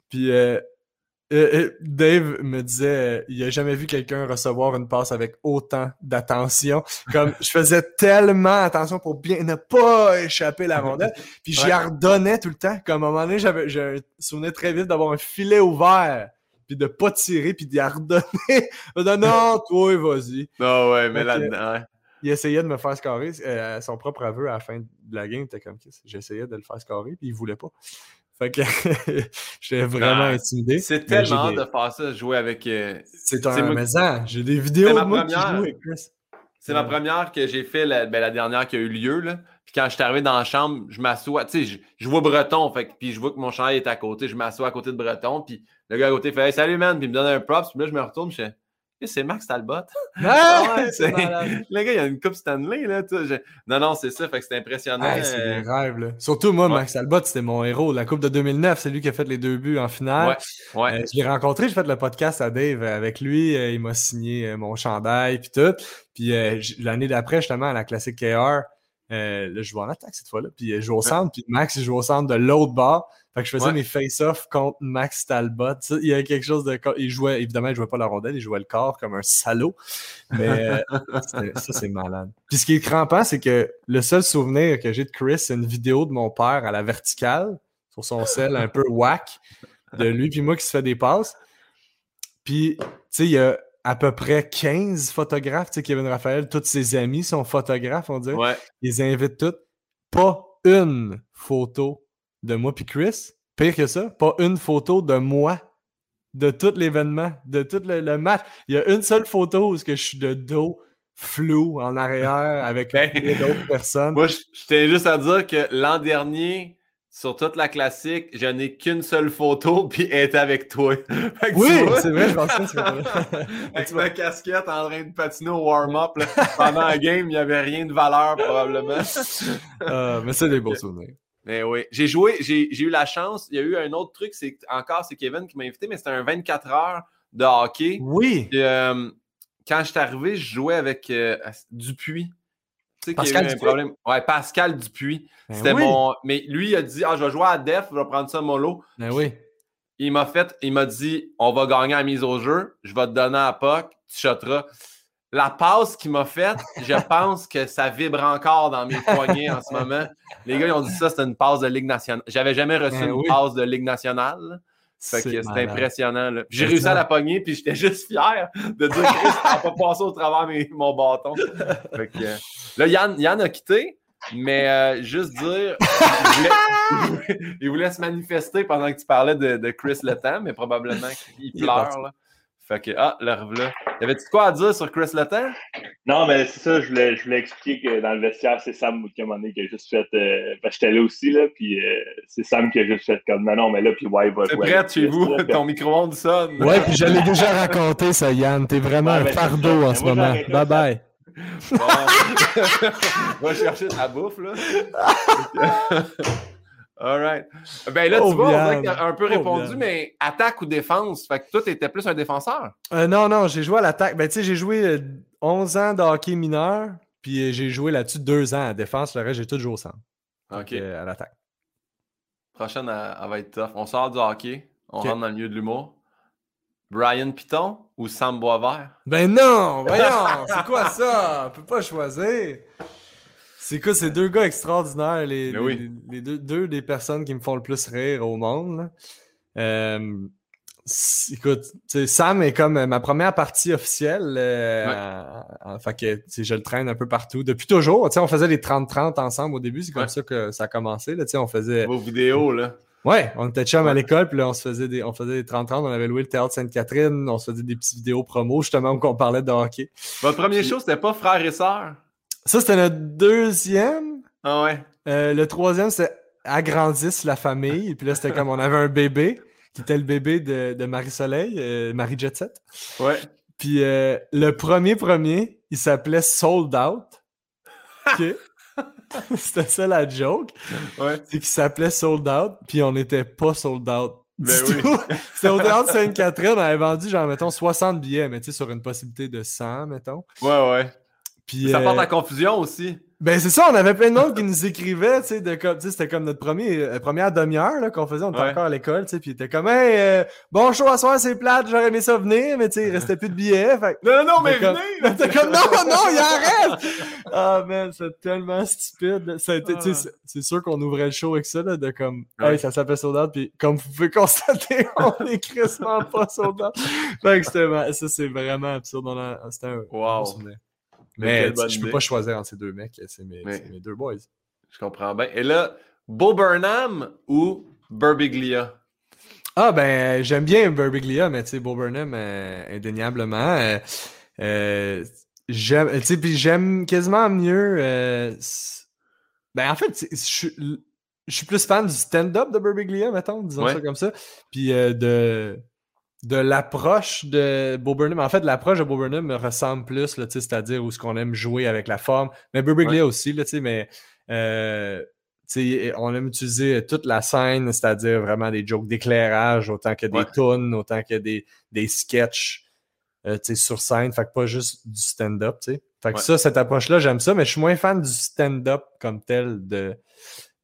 Puis euh, Dave me disait, il a jamais vu quelqu'un recevoir une passe avec autant d'attention. Comme je faisais tellement attention pour bien ne pas échapper la rondelle, puis j'y redonnais tout le temps. Comme à un moment donné, j'avais, je me souvenais très vite d'avoir un filet ouvert, puis de pas tirer, puis d'y redonner. non, non, toi, vas-y. Non, ouais, mais là-dedans. Il essayait de me faire scorer. Euh, son propre aveu à la fin de la game, était comme j'essayais de le faire scorer, puis il voulait pas. Fait que j'étais vraiment intimidé. C'est tellement de faire ça, jouer avec. Euh, c'est un maison. J'ai des vidéos de moi qui joue avec Chris. C'est ma première que j'ai fait, la, ben, la dernière qui a eu lieu. Là. Puis quand je suis arrivé dans la chambre, je m'assois. Tu sais, je, vois Breton. Fait, puis je vois que mon chandail est à côté. Je m'assois à côté de Breton. Puis le gars à côté fait Salut, man. Puis il me donne un props. Puis là, je me retourne. Je fais c'est Max Talbot. Ah, le gars, il a une coupe Stanley. Là, Non, non, c'est ça. Fait que c'est impressionnant. c'est des rêves. Là. Surtout moi, Max Talbot, c'était mon héros. La coupe de 2009, c'est lui qui a fait les deux buts en finale. Ouais. Euh, je l'ai rencontré, j'ai fait le podcast à Dave avec lui. Euh, il m'a signé euh, mon chandail puis tout. Puis l'année d'après, justement, à la classique KR, là, je joue en attaque cette fois-là. Puis je joue au centre. Puis Max, il joue au centre de l'autre bord. Fait que je faisais mes face-off contre Max Talbot. il y a quelque chose de. Il jouait, évidemment, il jouait pas la rondelle, il jouait le corps comme un salaud. Mais ça, c'est malade. Puis ce qui est crampant, c'est que le seul souvenir que j'ai de Chris, c'est une vidéo de mon père à la verticale, sur son sel un peu whack, de lui puis moi qui se fait des passes. Puis, tu sais, il y a à peu près 15 photographes. Tu sais, Kevin Raphaël, tous ses amis sont photographes, on dirait. Ouais. Ils invitent tous. Pas une photo de moi puis Chris, Pire que ça, pas une photo de moi de tout l'événement, de tout le, match. Il y a une seule photo où je suis de dos flou en arrière avec ben, d'autres personnes. Moi, je, tiens juste à dire que l'an dernier, sur toute la classique, je n'ai qu'une seule photo, puis elle était avec toi. oui, c'est vrai, je pense que c'est Avec ma casquette en train de patiner au warm-up. Pendant la game, il n'y avait rien de valeur, probablement. Euh, mais c'est des beaux souvenirs. Mais oui. J'ai joué, j'ai eu la chance. Il y a eu un autre truc, c'est encore, c'est Kevin qui m'a invité, mais c'était un 24 heures de hockey. Oui. Euh, quand je suis arrivé, je jouais avec euh, Dupuis. Tu sais Pascal un problème. Ouais, Pascal Dupuis. Ben c'était mon. Mais lui, il a dit Ah, je vais jouer à Def, je vais prendre ça mollo. Ben oui. Il m'a fait, il m'a dit On va gagner la mise au jeu, je vais te donner à POC, tu shotteras. La passe qu'il m'a faite, je pense que ça vibre encore dans mes poignets en ce moment. Les gars, ils ont dit ça, c'était une passe de Ligue nationale. J'avais jamais reçu ben une passe de Ligue nationale. Fait que c'était impressionnant. J'ai réussi à la pogner, puis j'étais juste fier de dire que ça n'a pas passé au travers de mon bâton. Fait que, là, Yann, Yann a quitté, mais euh, juste dire, il voulait, se manifester pendant que tu parlais de, de Chris Letang, mais probablement qu'il pleure. Là. Fait que, ah, le là. Y'avais-tu quoi à dire sur Chris Letang? Non, mais c'est ça, je voulais, je voulais expliquer que dans le vestiaire, c'est Sam qui a juste fait. Euh, ben, j'étais là aussi, là, puis euh, c'est Sam qui a juste fait comme non, non, mais là, puis ouais, il va jouer. C'est prêt chez vous, ton micro-ondes sonne. Ouais, puis je l'ai déjà raconté, ça, Yann. T'es vraiment un fardeau en ce moment. Bye bye. Bon. va chercher ta bouffe, là. All right. Ben là, tu vois, on a un peu répondu, mais attaque ou défense? Fait que toi, t'étais plus un défenseur? Euh, non, non, j'ai joué à l'attaque. Ben, tu sais, j'ai joué 11 euh, ans de hockey mineur, puis euh, j'ai joué là-dessus 2 ans à défense. Le reste, j'ai tout joué au centre. OK. à l'attaque. Prochaine, elle, va être tough. On sort du hockey, on rentre dans le milieu de l'humour. Brian Piton ou Sam Boisvert? Ben non, voyons, c'est quoi ça? On peut pas choisir. C'est quoi, c'est deux gars extraordinaires, les, les, deux, deux, des personnes qui me font le plus rire au monde. Euh, écoute, Sam est comme ma première partie officielle. Euh, fait que je le traîne un peu partout. Depuis toujours, on faisait les 30-30 ensemble au début, c'est comme ça que ça a commencé. Là, on faisait... Vos vidéos, là. Ouais, on était chum à l'école, puis là, on se faisait des, on faisait des 30-30, on avait loué le théâtre Sainte-Catherine, on se faisait des petites vidéos promo, justement, où on parlait de hockey. Votre première chose, c'était pas frère et sœur? Ça, c'était notre deuxième? Ah ouais. Euh, le troisième, c'était Agrandisse la famille. Et puis là, c'était comme on avait un bébé, qui était le bébé de, Marie-Soleil, euh, Marie Jet Set. Ouais. Puis euh, le premier premier, il s'appelait Sold Out. C'était ça la joke. Ouais. C'est qu'il s'appelait Sold Out, puis on n'était pas Sold Out. Ben oui. C'était au théâtre Sainte-Catherine, on avait vendu genre, mettons, 60 billets, mais tu sais, sur une possibilité de 100, mettons. Ouais, ouais ça porte à euh, confusion aussi. Ben c'est ça, on avait plein de monde qui nous écrivait, tu sais, de comme, c'était comme notre premier, euh, première demi-heure qu'on faisait, on était encore à l'école, tu sais, puis était comme, hey, euh, bon show à soir, c'est plate, j'aurais aimé ça venir, mais tu sais, il restait plus de billets. Fait... Non, non, mais venez! T'es comme, non, non, il en reste! Ah, man, c'est tellement stupide. Ah. c'est sûr qu'on ouvrait le show avec ça, là, de comme, hey, ça s'appelle Soldat, puis comme vous pouvez constater, on est crissement pas Soldat. fait que c'était, ça, c'est vraiment absurde. C'était un, wow. Mais je peux pas choisir entre ces deux mecs. C'est mes, deux boys. Je comprends bien. Et là, Bo Burnham ou Burbiglia? Ah, ben, j'aime bien Burbiglia, mais tu sais, Bo Burnham, euh, indéniablement. Euh, euh, j'aime, tu sais, puis j'aime quasiment mieux. ben, en fait, je suis plus fan du stand-up de Burbiglia, mettons, disons ça comme ça. Puis de de l'approche de Bo Burnham. En fait, l'approche de Bo Burnham me ressemble plus, c'est-à-dire où ce qu'on aime jouer avec la forme. Mais Burbiglia aussi, là, mais euh, on aime utiliser toute la scène, c'est-à-dire vraiment des jokes d'éclairage, autant que des tunes, autant que des, des sketchs euh, sur scène. Fait que pas juste du stand-up. Fait que ça, cette approche-là, j'aime ça, mais je suis moins fan du stand-up comme tel de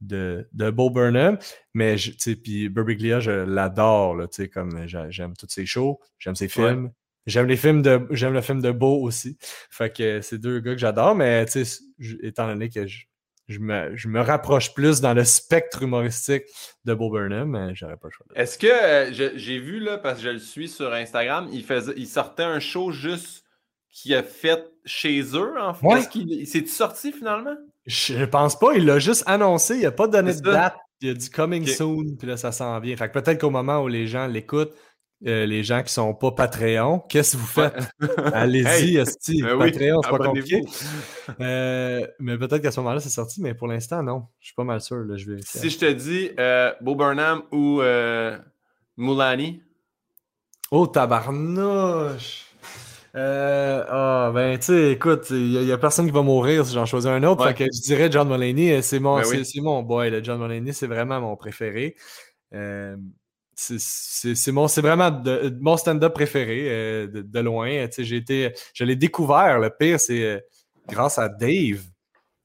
de, de Bo Burnham. Mais, tu sais, puis Burbiglia, je l'adore, tu sais, comme j'aime tous ses shows, j'aime ses films. J'aime les films de j'aime le film de Beau aussi. Fait que c'est deux gars que j'adore, mais tu sais, étant donné que je, je, me, je, me, rapproche plus dans le spectre humoristique de Bo Burnham, mais j'aurais pas le choix. Est-ce que euh, j'ai vu là, parce que je le suis sur Instagram, il, faisait, il sortait un show juste qu'il a fait chez eux, en fait. Ouais. Est-ce qu'il s'est sorti finalement? Je pense pas, il l'a juste annoncé, il n'a pas donné de date. Il y a du coming soon, puis là, ça s'en vient. Fait que peut-être qu'au moment où les gens l'écoutent, euh, les gens qui sont pas Patreon, qu'est-ce que vous faites? Allez-y, hey, ben Patreon, c'est pas compliqué. Euh, mais peut-être qu'à ce moment-là, c'est sorti, mais pour l'instant, non. Je suis pas mal sûr. Là, je vais... Si je te dis euh, Bo Burnham ou euh, Moulani? Oh, tabarnouche! Ah, ben, tu sais, écoute, il n'y a, personne qui va mourir si j'en choisis un autre. Fait que je dirais John Mulaney, c'est mon, ben mon boy. Le John Mulaney, c'est vraiment mon préféré. Euh, c'est mon c'est vraiment mon stand-up préféré euh, de, loin. J'ai été, je l'ai découvert. Le pire, c'est euh, grâce à Dave.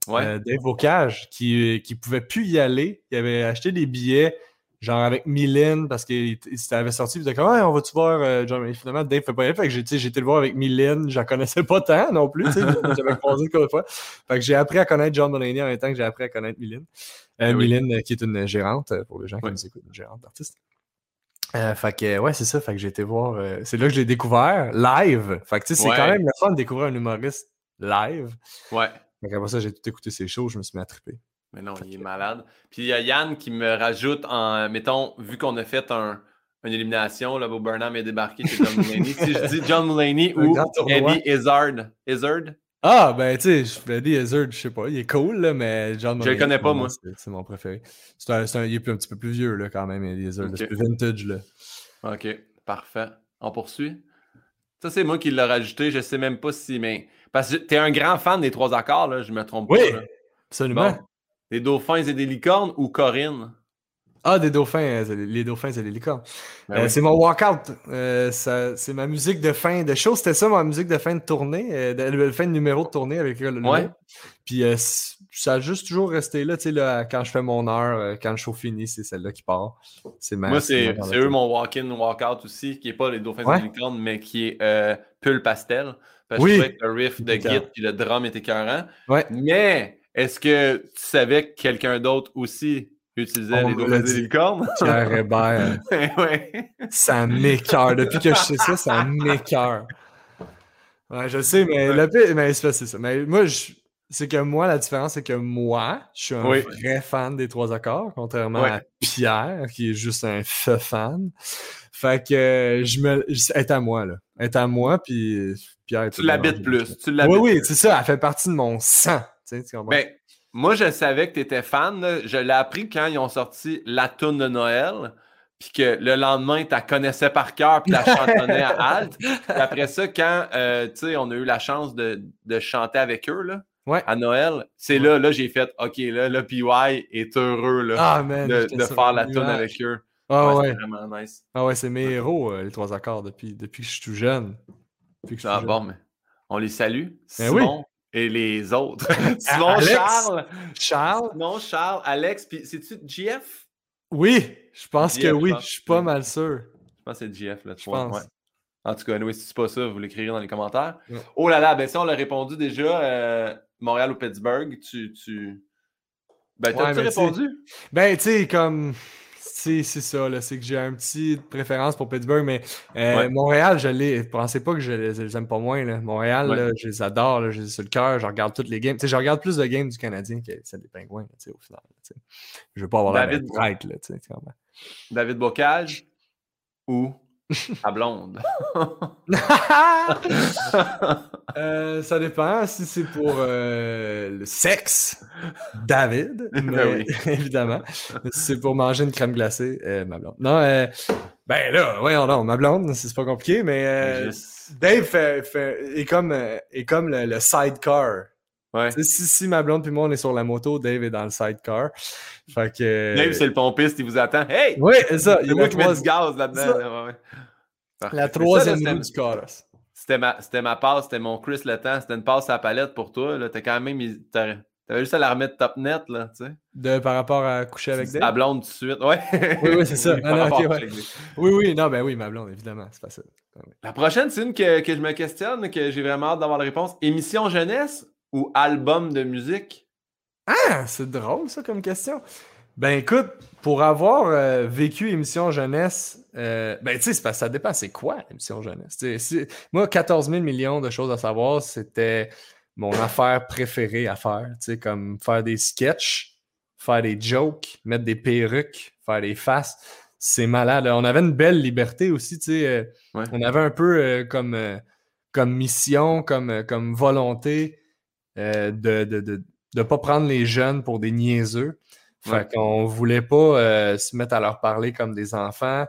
Euh, Dave Bocage, qui, qui pouvait plus y aller. Il avait acheté des billets, genre avec Mylène, parce qu'il avait sorti. Il disait comme, on va-tu voir John? Et finalement, Dave fait pas aller. Fait que j'ai été le voir avec Mylène. Je la connaissais pas tant non plus. J'avais croisé une fois. Fait que j'ai appris à connaître John Mulaney en même temps que j'ai appris à connaître Mylène. Ben Mylène, qui est une gérante, pour les gens qui nous écoutent, une gérante d'artiste. Euh, fait que, ouais, c'est ça. Fait que j'ai été voir. Euh, c'est là que je l'ai découvert live. Fait que, tu sais, c'est quand même le fun de découvrir un humoriste live. Ouais. Fait après ça, j'ai tout écouté ses shows, je me suis mis à triper. Mais non, il est malade. Puis il y a Yann qui me rajoute en, mettons, vu qu'on a fait un, une élimination, là, Bob Burnham est débarqué chez John Mulaney. si je dis John Mulaney ou Eddie Izzard. Izzard? Ah, ben, tu sais, Eddie Izzard, je sais pas, il est cool, là, mais John Mulaney. Je le connais pas, moi. C'est mon préféré. C'est un, un, il est un petit peu plus vieux, là, quand même, Eddie Izzard. C'est plus vintage, là. OK, parfait. On poursuit. Ça, c'est moi qui l'ai rajouté. Je sais même pas si. Mais... Parce que tu es un grand fan des trois accords, là, je me trompe pas. Oui, absolument. Des dauphins et des licornes ou Corinne? Ah, des dauphins, euh, les dauphins et les licornes. Ben euh, c'est mon walkout. Euh, c'est ma musique de fin de show. C'était ça, ma musique de fin de tournée, de, fin de numéro de tournée avec le ouais. Puis ça a juste toujours resté là, tu sais, là, quand je fais mon heure, quand le show finit, c'est celle-là qui part. Moi, c'est eux mon walk-in, walk-out aussi, qui n'est pas les dauphins et les licornes, mais qui est Pull Pastel. Parce que je trouvais que le riff de Git puis le drum était écœurant. Ouais. Mais est-ce que tu savais que quelqu'un d'autre aussi utilisait les dauphins et licornes? Pierre Hébert. ouais. Ça m'écœure. Depuis que je sais ça, ça m'écœure. Ouais, je sais, mais le pire, mais c'est ça. Mais moi, c'est que moi, la différence, c'est que moi, je suis un vrai fan des trois accords, contrairement à Pierre, qui est juste un feu fan. Fait que je me. est à moi, là. est à moi, puis Pierre. Tu l'habites plus. Tu oui, oui, c'est ça. Elle fait partie de mon sang. Tu sais? Ben, moi, je savais que tu étais fan. Je l'ai appris quand ils ont sorti la toune de Noël. Puis que le lendemain, tu la connaissais par cœur, puis tu la chantonnais à halte. après ça, quand euh, on a eu la chance de, de chanter avec eux là, à Noël, c'est là, là, j'ai fait OK, là, là, PY est heureux là, ah, de, de faire la toune avec eux. Ah ouais. C'est vraiment nice. Ah ouais, c'est mes héros, euh, les trois accords, depuis, depuis que je suis tout jeune. ah bon, mais on les salue. Ben Simon, oui et les autres. Simon, Charles. Charles? Non, Charles, Alex, puis c'est-tu GF? Oui, je pense que oui, je, suis pas mal sûr. Je pense que c'est GF, là, tu vois. Ouais. En tout cas, si c'est pas ça, vous l'écrirez dans les commentaires. Oh là là, ben ça, on l'a répondu déjà. Euh, Montréal ou Pittsburgh, tu. tu... Ben, t'as-tu répondu? Ben, tu sais, comme c'est ça, c'est que j'ai un petit préférence pour Pittsburgh, mais euh, Montréal, je l'ai. Pensez pas que je les, aime pas moins. Là. Montréal, je les adore, j'ai sur le cœur, je regarde toutes les games. je regarde plus de games du Canadien que celles des Pingouins, au final. Je veux pas avoir David, la là, David Bocage ou à blonde. Euh, ça dépend si c'est pour euh, le sexe, David, ben mais, évidemment. si c'est pour manger une crème glacée, euh, ma blonde. Non, ben là, voyons non, ma blonde, c'est pas compliqué, mais Dave fait, est comme, est comme le sidecar si, si ma blonde puis moi on est sur la moto, Dave est dans le sidecar. Fait que... Dave, c'est le pompiste, il vous attend. Hey! Oui, c'est ça. Il y a moi qui mets du gaz là-dedans. La troisième roue du carrosse. C'était ma, ma passe, c'était mon Chris le temps, c'était une passe à la palette pour toi. T'as quand même. T'avais juste à la remettre top net, là, tu sais. De, par rapport à coucher avec Dave? La blonde tout de suite, ouais. Oui, oui, c'est ça. Oui, oui, non, ben oui, ma blonde, évidemment, c'est facile. La prochaine, c'est une que, que je me questionne, que j'ai vraiment hâte d'avoir la réponse. Émission jeunesse? Ou album de musique? Ah, c'est drôle ça comme question. Ben écoute, pour avoir euh, vécu émission jeunesse, euh, ben tu sais, ça dépend, c'est quoi l'émission jeunesse? moi, 14 000 millions de choses à savoir, c'était mon affaire préférée à faire. Tu sais, comme faire des sketchs, faire des jokes, mettre des perruques, faire des faces. C'est malade. On avait une belle liberté aussi, tu sais. Euh, on avait un peu comme, comme mission, comme, comme volonté de ne de, pas prendre les jeunes pour des niaiseux. Fait qu'on voulait pas se mettre à leur parler comme des enfants.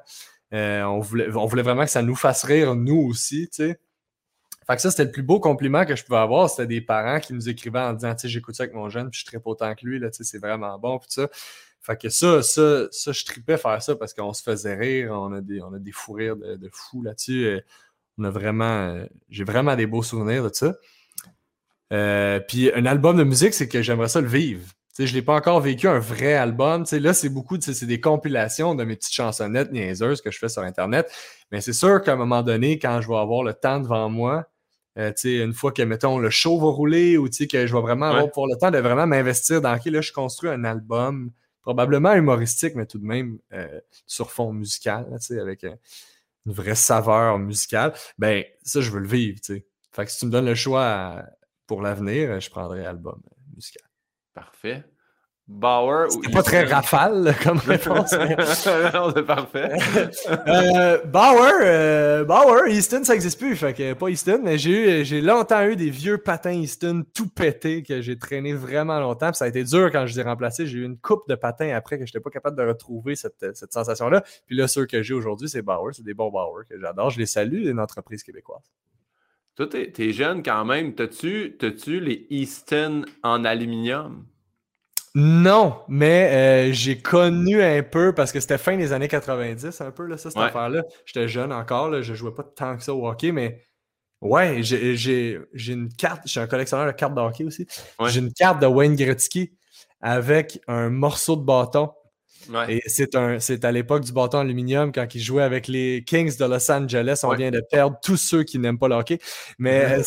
on, voulait, on voulait vraiment que ça nous fasse rire, nous aussi, tu sais. Fait que ça, c'était le plus beau compliment que je pouvais avoir. C'était des parents qui nous écrivaient en disant, tu sais, j'écoute ça avec mon jeune, puis je tripe autant que lui, là, tu sais, c'est vraiment bon, puis ça. Fait que ça, ça, ça, je tripais faire ça parce qu'on se faisait rire, on a des, on a des fous rires de, de fous là-dessus. Euh, on a vraiment, euh, j'ai vraiment des beaux souvenirs de ça. Euh, puis un album de musique, c'est que j'aimerais ça le vivre. je ne l'ai pas encore vécu un vrai album. là, c'est beaucoup, c'est des compilations de mes petites chansonnettes niaiseuses que je fais sur Internet. Mais c'est sûr qu'à un moment donné, quand je vais avoir le temps devant moi, euh, une fois que, mettons, le show va rouler ou que je vais vraiment avoir pour le temps de vraiment m'investir dans OK, là, je construis un album, probablement humoristique, mais tout de même euh, sur fond musical, avec euh, une vraie saveur musicale. Ben, ça, je veux le vivre. T'sais. Fait que si tu me donnes le choix pour l'avenir, je prendrai album musical. Parfait. Bauer ou pas très rafale comme réponse. non, c'est parfait. euh, Bauer, euh, Bauer, Easton, ça n'existe plus. Fait que pas Easton, mais j'ai eu, j'ai longtemps eu des vieux patins Easton tout pétés que j'ai traîné vraiment longtemps. Puis ça a été dur quand je les ai remplacés. J'ai eu une coupe de patins après que je n'étais pas capable de retrouver cette, cette sensation-là. Puis là, ceux que j'ai aujourd'hui, c'est Bauer. C'est des bons Bauer que j'adore. Je les salue, une entreprise québécoise. Toi, t'es, es jeune quand même. T'as-tu, t'as-tu les Easton en aluminium? Non, mais euh, j'ai connu un peu parce que c'était fin des années 90, un peu, là, ça, cette affaire-là. J'étais jeune encore, là, je jouais pas tant que ça au hockey, mais ouais, j'ai une carte, je suis un collectionneur de cartes de hockey aussi. J'ai une carte de Wayne Gretzky avec un morceau de bâton. Et c'est un c'est à l'époque du bâton aluminium quand il jouait avec les Kings de Los Angeles. On vient de perdre tous ceux qui n'aiment pas le hockey. Mais euh,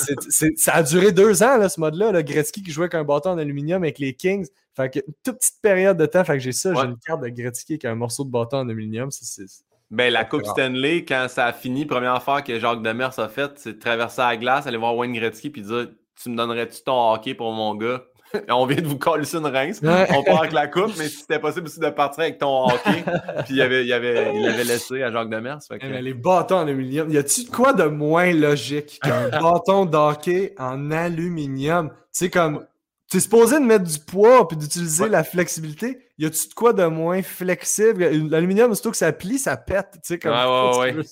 ça a duré deux ans, là, ce mode-là. Le Gretzky qui jouait avec un bâton en aluminium avec les Kings. Fait que toute petite période de temps, fait que j'ai ça, j'ai une carte de Gretzky avec un morceau de bâton en aluminium. ben, la Coupe Stanley, quand ça a fini, première affaire que Jacques Demers a faite, c'est de traverser la glace, aller voir Wayne Gretzky puis dire Tu me donnerais-tu ton hockey pour mon gars On vient de vous coller une rince. On part avec la coupe, mais si c'était possible aussi de partir avec ton hockey. puis il avait, il avait, il avait laissé à Jacques Demers. Que... les bâtons en aluminium. Y a-tu quoi de moins logique qu'un bâton d'hockey en aluminium? C'est comme tu es supposé de mettre du poids puis d'utiliser la flexibilité. Y a-tu de quoi de moins flexible? L'aluminium, surtout que ça plie, ça pète. Tu sais, comme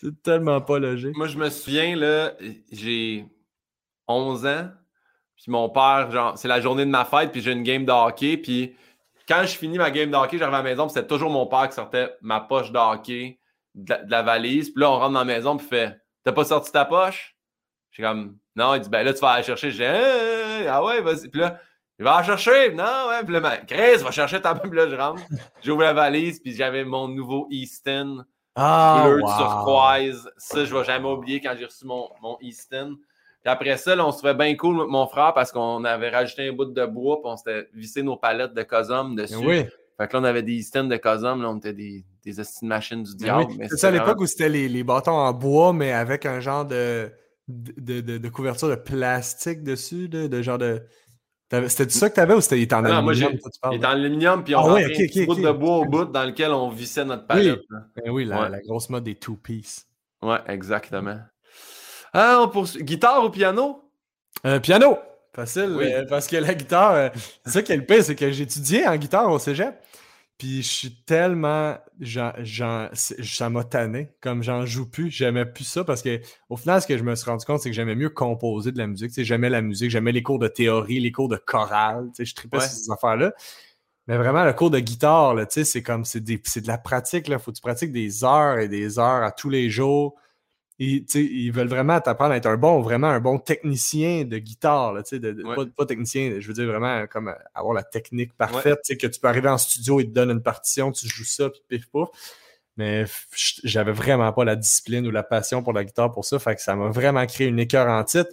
C'est tellement pas logique. Moi, je me souviens, là, j'ai 11 ans. Puis mon père, genre, c'est la journée de ma fête, puis j'ai une game de hockey. Puis quand je finis ma game de hockey, j'arrive à la maison, c'était toujours mon père qui sortait ma poche de hockey de la, valise. Puis là, on rentre dans la maison, puis fait T'as pas sorti ta poche? J'ai comme Non, il dit Ben là, tu vas aller chercher. J'ai ah ouais, vas-y. Puis là, il va en chercher. Non, ouais. Puis là, ben, Chris, va chercher ta Puis là, je rentre. J'ouvre la valise, puis j'avais mon nouveau Easton. Ah, bleu turquoise. Ça, je vais jamais oublier quand j'ai reçu mon, mon Easton. Puis après ça, là, on se trouvait bien cool, mon frère, parce qu'on avait rajouté un bout de bois, puis on s'était vissé nos palettes de Cosum dessus. Oui. Fait que là, on avait des Easton de Cosum, là, on était des, des machines du diable. C'est ça à l'époque où c'était les, les, bâtons en bois, mais avec un genre de de, de, de, couverture de plastique dessus, de, de genre de. C'était ça que tu avais ou c'était en aluminium? Moi, il était en aluminium, puis on ah, avait un bout de bois au bout dans lequel on vissait notre palette. Oui, ben oui la, la, grosse mode des two-piece. Ouais, exactement. Ah, on poursuit. Guitare ou piano? Euh, piano! Facile, euh, parce que la guitare, euh, c'est ça qui est le pire, c'est que étudié en guitare au cégep. Puis je suis tellement. ça m'a tanné. Comme j'en joue plus, j'aimais plus ça parce que au final, ce que je me suis rendu compte, c'est que j'aimais mieux composer de la musique. J'aimais la musique, j'aimais les cours de théorie, les cours de chorale. Je tripais sur ces affaires-là. Mais vraiment, le cours de guitare, c'est comme c'est de la pratique. Il faut que tu pratiques des heures et des heures à tous les jours ils, veulent vraiment t'apprendre à être un bon, vraiment un bon technicien de guitare, là, de, pas, technicien, je veux dire vraiment comme avoir la technique parfaite, que tu peux arriver en studio, et te donne une partition, tu joues ça, puis pif pouf. Mais j'avais vraiment pas la discipline ou la passion pour la guitare pour ça, fait que ça m'a vraiment créé une écœur en titre.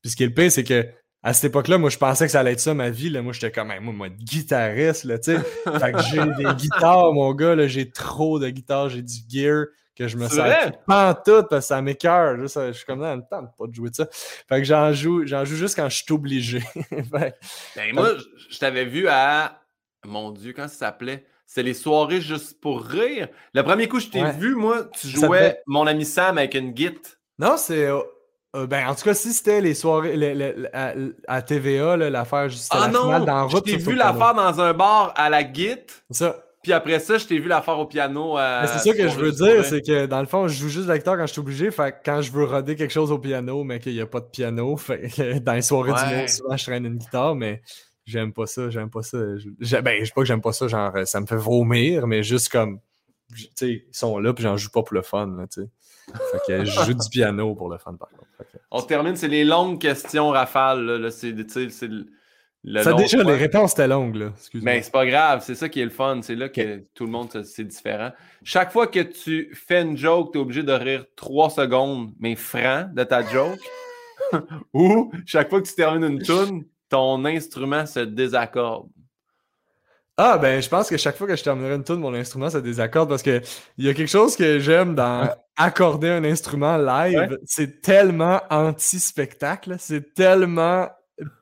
Puis ce qui est le pire, c'est que à cette époque-là, moi, je pensais que ça allait être ça ma vie. Là. Moi, j'étais comme, moi, moi, guitariste, là, tu sais. fait que j'ai des guitares, mon gars, j'ai trop de guitares, j'ai du gear que je me sers pas tout parce que ça m'écœure. Je suis comme, dans le temps pas de jouer de ça. Fait que j'en joue, j'en joue juste quand je suis obligé. ben, moi, je t'avais vu à Mon Dieu, quand ça s'appelait? C'est les soirées juste pour rire. Le premier coup, je t'ai vu, moi, tu jouais mon ami Sam avec une git. Non, c'est. Euh, euh, ben, en tout cas, si c'était les soirées à, TVA, l'affaire juste ah la non, dans Je t'ai vu l'affaire dans un bar à la git. Ça. Puis après ça, je t'ai vu la faire au piano. c'est ça que je veux dire, c'est que dans le fond, je joue juste la guitare quand je suis obligé. Fait quand je veux roder quelque chose au piano, mais qu'il n'y a pas de piano, fait dans les soirées du monde, souvent je traîne une guitare, mais j'aime pas ça, j'aime pas ça. Je, ben, je sais pas que j'aime pas ça, genre, ça me fait vomir, mais juste comme, tu sais, ils sont là, puis j'en joue pas pour le fun, tu sais. Fait que je joue du piano pour le fun, par contre. On termine, c'est les longues questions rafales, là, c'est, c'est ça, déjà, les réponses étaient longues, là. Mais c'est pas grave, c'est ça qui est le fun. C'est là que tout le monde, c'est différent. Chaque fois que tu fais une joke, tu es obligé de rire trois secondes, mais franc de ta joke. Ou chaque fois que tu termines une tune, ton instrument se désaccorde. Ah, ben, je pense que chaque fois que je terminerai une tune, mon instrument se désaccorde parce qu'il y a quelque chose que j'aime dans accorder un instrument live. C'est tellement anti-spectacle. C'est tellement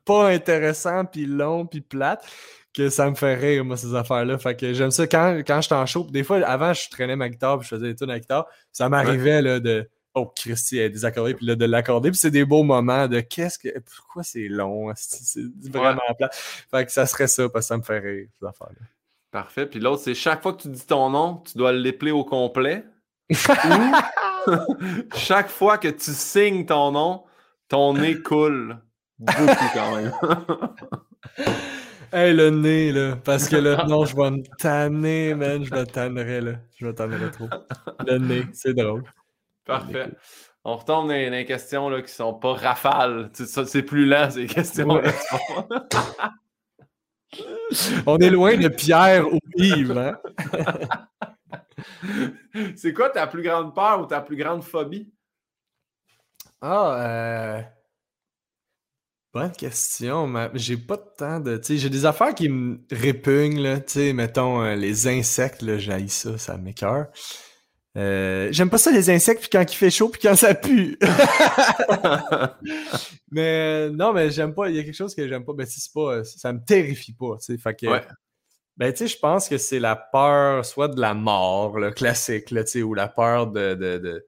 pas intéressant, puis long, puis plate, que ça me fait rire, moi, ces affaires-là. Fait que j'aime ça quand, quand je t'en chaud. Des fois, avant, je traînais ma guitare, puis je faisais des tunes à guitare. Ça m'arrivait là, de Oh, Christy, elle est désaccordée, puis là, de l'accorder. Puis c'est des beaux moments de qu'est-ce que. Pourquoi c'est long? C'est vraiment plate. Fait que ça serait ça, parce que ça me fait rire, ces affaires-là. Parfait. Puis l'autre, c'est chaque fois que tu dis ton nom, tu dois l'épeler au complet. chaque fois que tu signes ton nom, ton nez coule. Beaucoup quand même. hey, le nez, là. Parce que là, non, je vais me tanner, man. Je me tannerai, là. Je me tannerai trop. Le nez, c'est drôle. Parfait. On retombe dans les questions là, qui sont pas rafales. C'est plus lent, ces questions-là. On est loin de Pierre ou Yves, hein? C'est quoi ta plus grande peur ou ta plus grande phobie? Ah, euh... Bonne question. Mais j'ai pas de temps de. J'ai des affaires qui me répugnent, là. mettons, euh, les insectes, là, j'haïs ça, ça m'écœure. Euh, j'aime pas ça les insectes puis quand il fait chaud puis quand ça pue. mais non, mais j'aime pas. Il y a quelque chose que j'aime pas. Ben c'est pas, ça me terrifie pas. Tu sais, fait que. Ben tu sais, je pense que c'est la peur, soit de la mort, le classique, là, tu sais, ou la peur de, de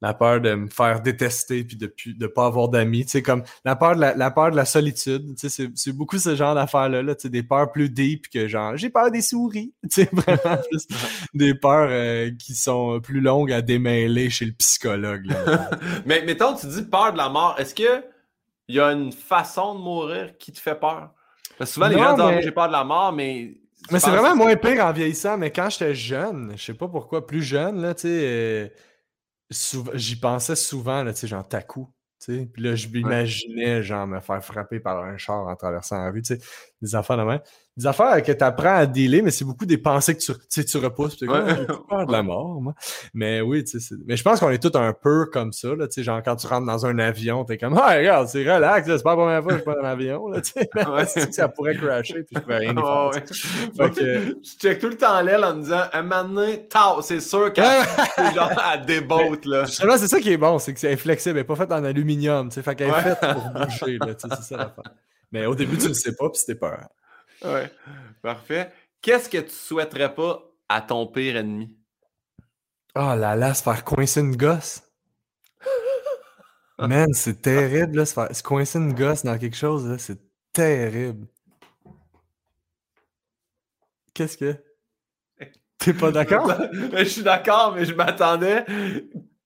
la peur de me faire détester puis de ne pas avoir d'amis. Tu sais, comme la peur de la, peur de la solitude. Tu sais, c'est beaucoup ce genre d'affaires-là. Là, tu sais, des peurs plus deep que genre j'ai peur des souris. Tu sais, vraiment des peurs euh, qui sont plus longues à démêler chez le psychologue. Mais mettons, tu dis peur de la mort. Est-ce que il y a une façon de mourir qui te fait peur? Parce que souvent, les gens disent ah, j'ai peur de la mort, mais. Mais c'est vraiment moins pire en vieillissant, mais quand j'étais jeune, je sais pas pourquoi, plus jeune, là, tu sais. Euh, j'y pensais souvent, là, tu sais, genre Taku. Puis là, je m'imaginais, genre, me faire frapper par un char en traversant la rue, tu sais, des affaires de même des affaires que tu apprends à dealer, mais c'est beaucoup des pensées que tu, tu repousses. Tu ouais. peur de la mort, moi. Mais oui, tu sais, mais je pense qu'on est tous un peu comme ça, là, tu sais, genre quand tu rentres dans un avion, t'es comme, ah, regarde, c'est relax, c'est pas la première fois que je prends un avion, là, tu sais, ouais. ça pourrait crasher, puis je pourrais rien faire. Ouais. Que... Je check tout le temps l'aile en me disant, un moment c'est sûr qu'elle genre, à débote, là. Justement, c'est ça qui est bon, c'est que c'est flexible, elle est pas faite en aluminium, tu sais, fait qu'elle est faite pour bouger, là, tu sais, c'est ça l'affaire. Mais au début, tu le sais pas, puis c'était peur. Ouais, parfait. Qu'est-ce que tu souhaiterais pas à ton pire ennemi? Oh là là, se faire coincer une gosse. Man, c'est terrible, là, se faire se coincer une gosse dans quelque chose, là, c'est terrible. Qu'est-ce que... T'es pas d'accord? je suis d'accord, mais je m'attendais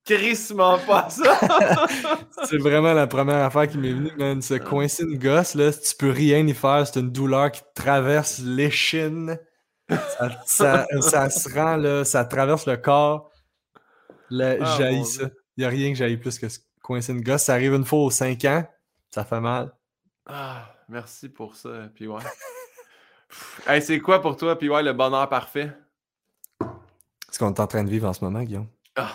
crissement pas ça. c'est vraiment la première affaire qui m'est venue, man. Se coincer une gosse, là, tu peux rien y faire, c'est une douleur qui traverse l'échine. Ça, ça, se rend, là, ça traverse le corps. Le, ah, ça. Il n'y a rien que j'aille plus que coincer une gosse. Ça arrive une fois aux 5 ans, ça fait mal. Ah, merci pour ça, puis ouais. hey, c'est quoi pour toi, puis ouais, le bonheur parfait? Ce qu'on est en train de vivre en ce moment, Guillaume. Ah,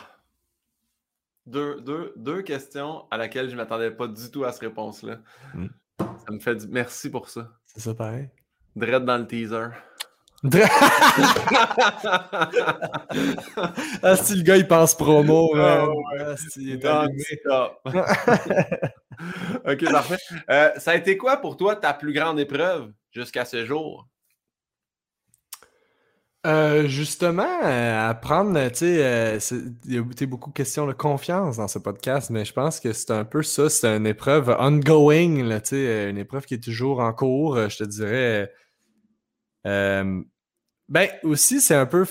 deux, deux, deux questions à laquelle je ne m'attendais pas du tout à cette réponse-là. Hmm. Ça me fait du... Merci pour ça. C'est ça pareil. Dread dans le teaser. ah, si le gars il pense promo, ah, ah, il est allumé. ok, parfait. Euh, ça a été quoi pour toi ta plus grande épreuve jusqu'à ce jour? Euh, justement, euh, apprendre, tu sais, il y a beaucoup de questions de confiance dans ce podcast, mais je pense que c'est un peu ça, c'est une épreuve ongoing, tu sais, une épreuve qui est toujours en cours, je te dirais. ben, aussi, c'est un peu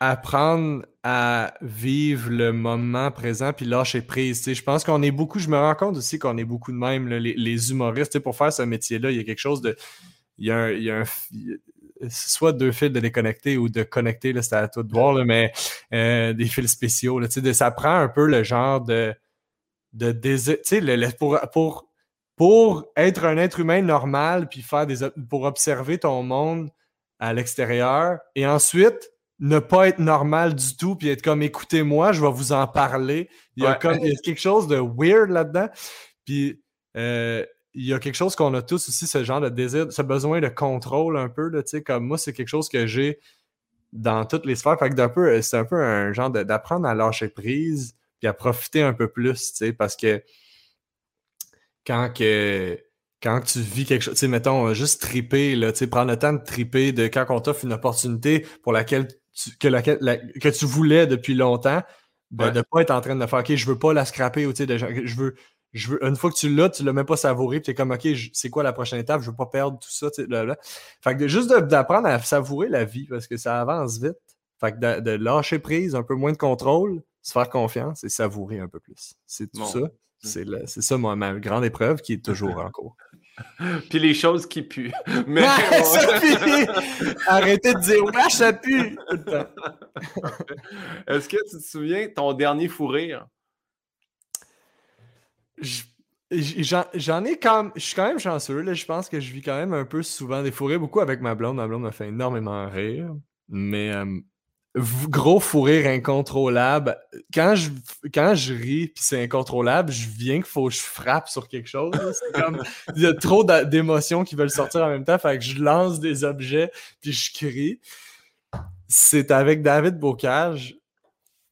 apprendre à vivre le moment présent puis lâcher prise. Je pense qu'on est beaucoup, je me rends compte aussi qu'on est beaucoup de même, les, les, humoristes. Pour faire ce métier-là, il y a quelque chose de. Il y a un soit deux fils de déconnecter ou de connecter, c'est à toi de voir, mais euh, des fils spéciaux. Là, de, ça prend un peu le genre de, de désir. Le, pour, pour, pour être un être humain normal, puis faire des pour observer ton monde à l'extérieur, et ensuite ne pas être normal du tout, puis être comme écoutez-moi, je vais vous en parler. Il y a, comme, il y a quelque chose de weird là-dedans. Puis euh, il y a quelque chose qu'on a tous aussi, ce genre de désir, ce besoin de contrôle un peu. Là, comme moi, c'est quelque chose que j'ai dans toutes les sphères. Fait que d'un peu, c'est un peu un genre d'apprendre à lâcher prise, puis à profiter un peu plus, parce que quand que quand tu vis quelque chose, tu sais, mettons, juste triper, là, tu sais, prendre le temps de triper, de quand on t'offre une opportunité pour laquelle que, que tu voulais depuis longtemps, de ne pas être en train de faire OK, je veux pas la scraper ou de je veux, je veux, une fois que tu l'as, tu l'as même pas savouré, puis tu es comme OK, c'est quoi la prochaine étape, je veux pas perdre tout ça. Fait que juste d'apprendre à savourer la vie parce que ça avance vite. Fait que de, lâcher prise, un peu moins de contrôle, se faire confiance et savourer un peu plus. C'est tout ça. C'est ça, ma grande épreuve qui est toujours en cours. Puis les choses qui puent. Mais Arrêtez de dire ouais, ça pue Est-ce que tu te souviens ton dernier fou rire? J'en ai quand même. Je suis quand même chanceux. Là. Je pense que je vis quand même un peu souvent des fourrés, beaucoup avec ma blonde. Ma blonde me fait énormément rire. Mais euh, gros fou rire incontrôlable. Quand je, quand je ris puis c'est incontrôlable, je viens qu'il faut que je frappe sur quelque chose. Comme il y a trop d'émotions qui veulent sortir en même temps, fait que je lance des objets puis je crie. C'est avec David Bocage.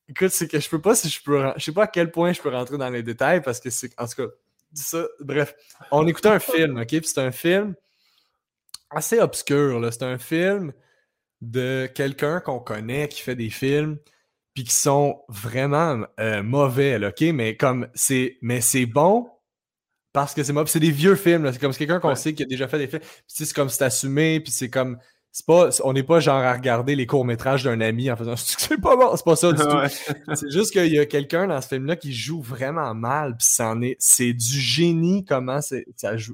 Écoute, c'est que je peux pas si je peux je sais pas à quel point je peux rentrer dans les détails parce que c'est en tout cas ça bref, on écoutait un film, OK, puis c'est un film assez obscur là, c'est un film de quelqu'un qu'on connaît qui fait des films puis qui sont vraiment euh, mauvais, OK? Mais comme c'est mais c'est bon parce que c'est mauvais. C'est des vieux films, c'est comme quelqu'un qu'on sait qui a déjà fait des films. Puis c'est comme c'est assumé, puis c'est comme c'est pas, on n'est pas genre à regarder les courts-métrages d'un ami en faisant c'est pas bon, c'est pas ça du tout. C'est juste qu'il y a quelqu'un dans ce film-là qui joue vraiment mal, puis est, c'est du génie comment c'est,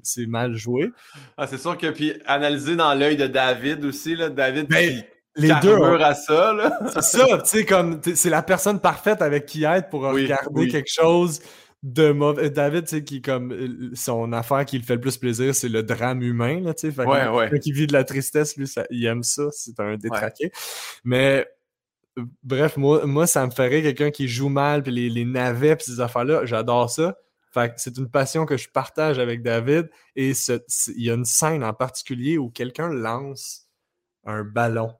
c'est mal joué. Ah, c'est sûr que puis analyser dans l'œil de David aussi, là, David ben, les deux à ça, là. c'est ça, tu sais, comme c'est la personne parfaite avec qui être pour regarder quelque chose de mauvais. David, tu sais, qui comme euh, son affaire qui le fait le plus plaisir, c'est le drame humain, là, tu sais. Ouais, ouais. Qui vit de la tristesse, lui, ça, il aime ça, c'est un détraqué. Mais euh, bref, moi, moi, ça me ferait quelqu'un qui joue mal, puis les, les navets, puis ces affaires-là, j'adore ça. Fait c'est une passion que je partage avec David. Et il y a une scène en particulier où quelqu'un lance un ballon.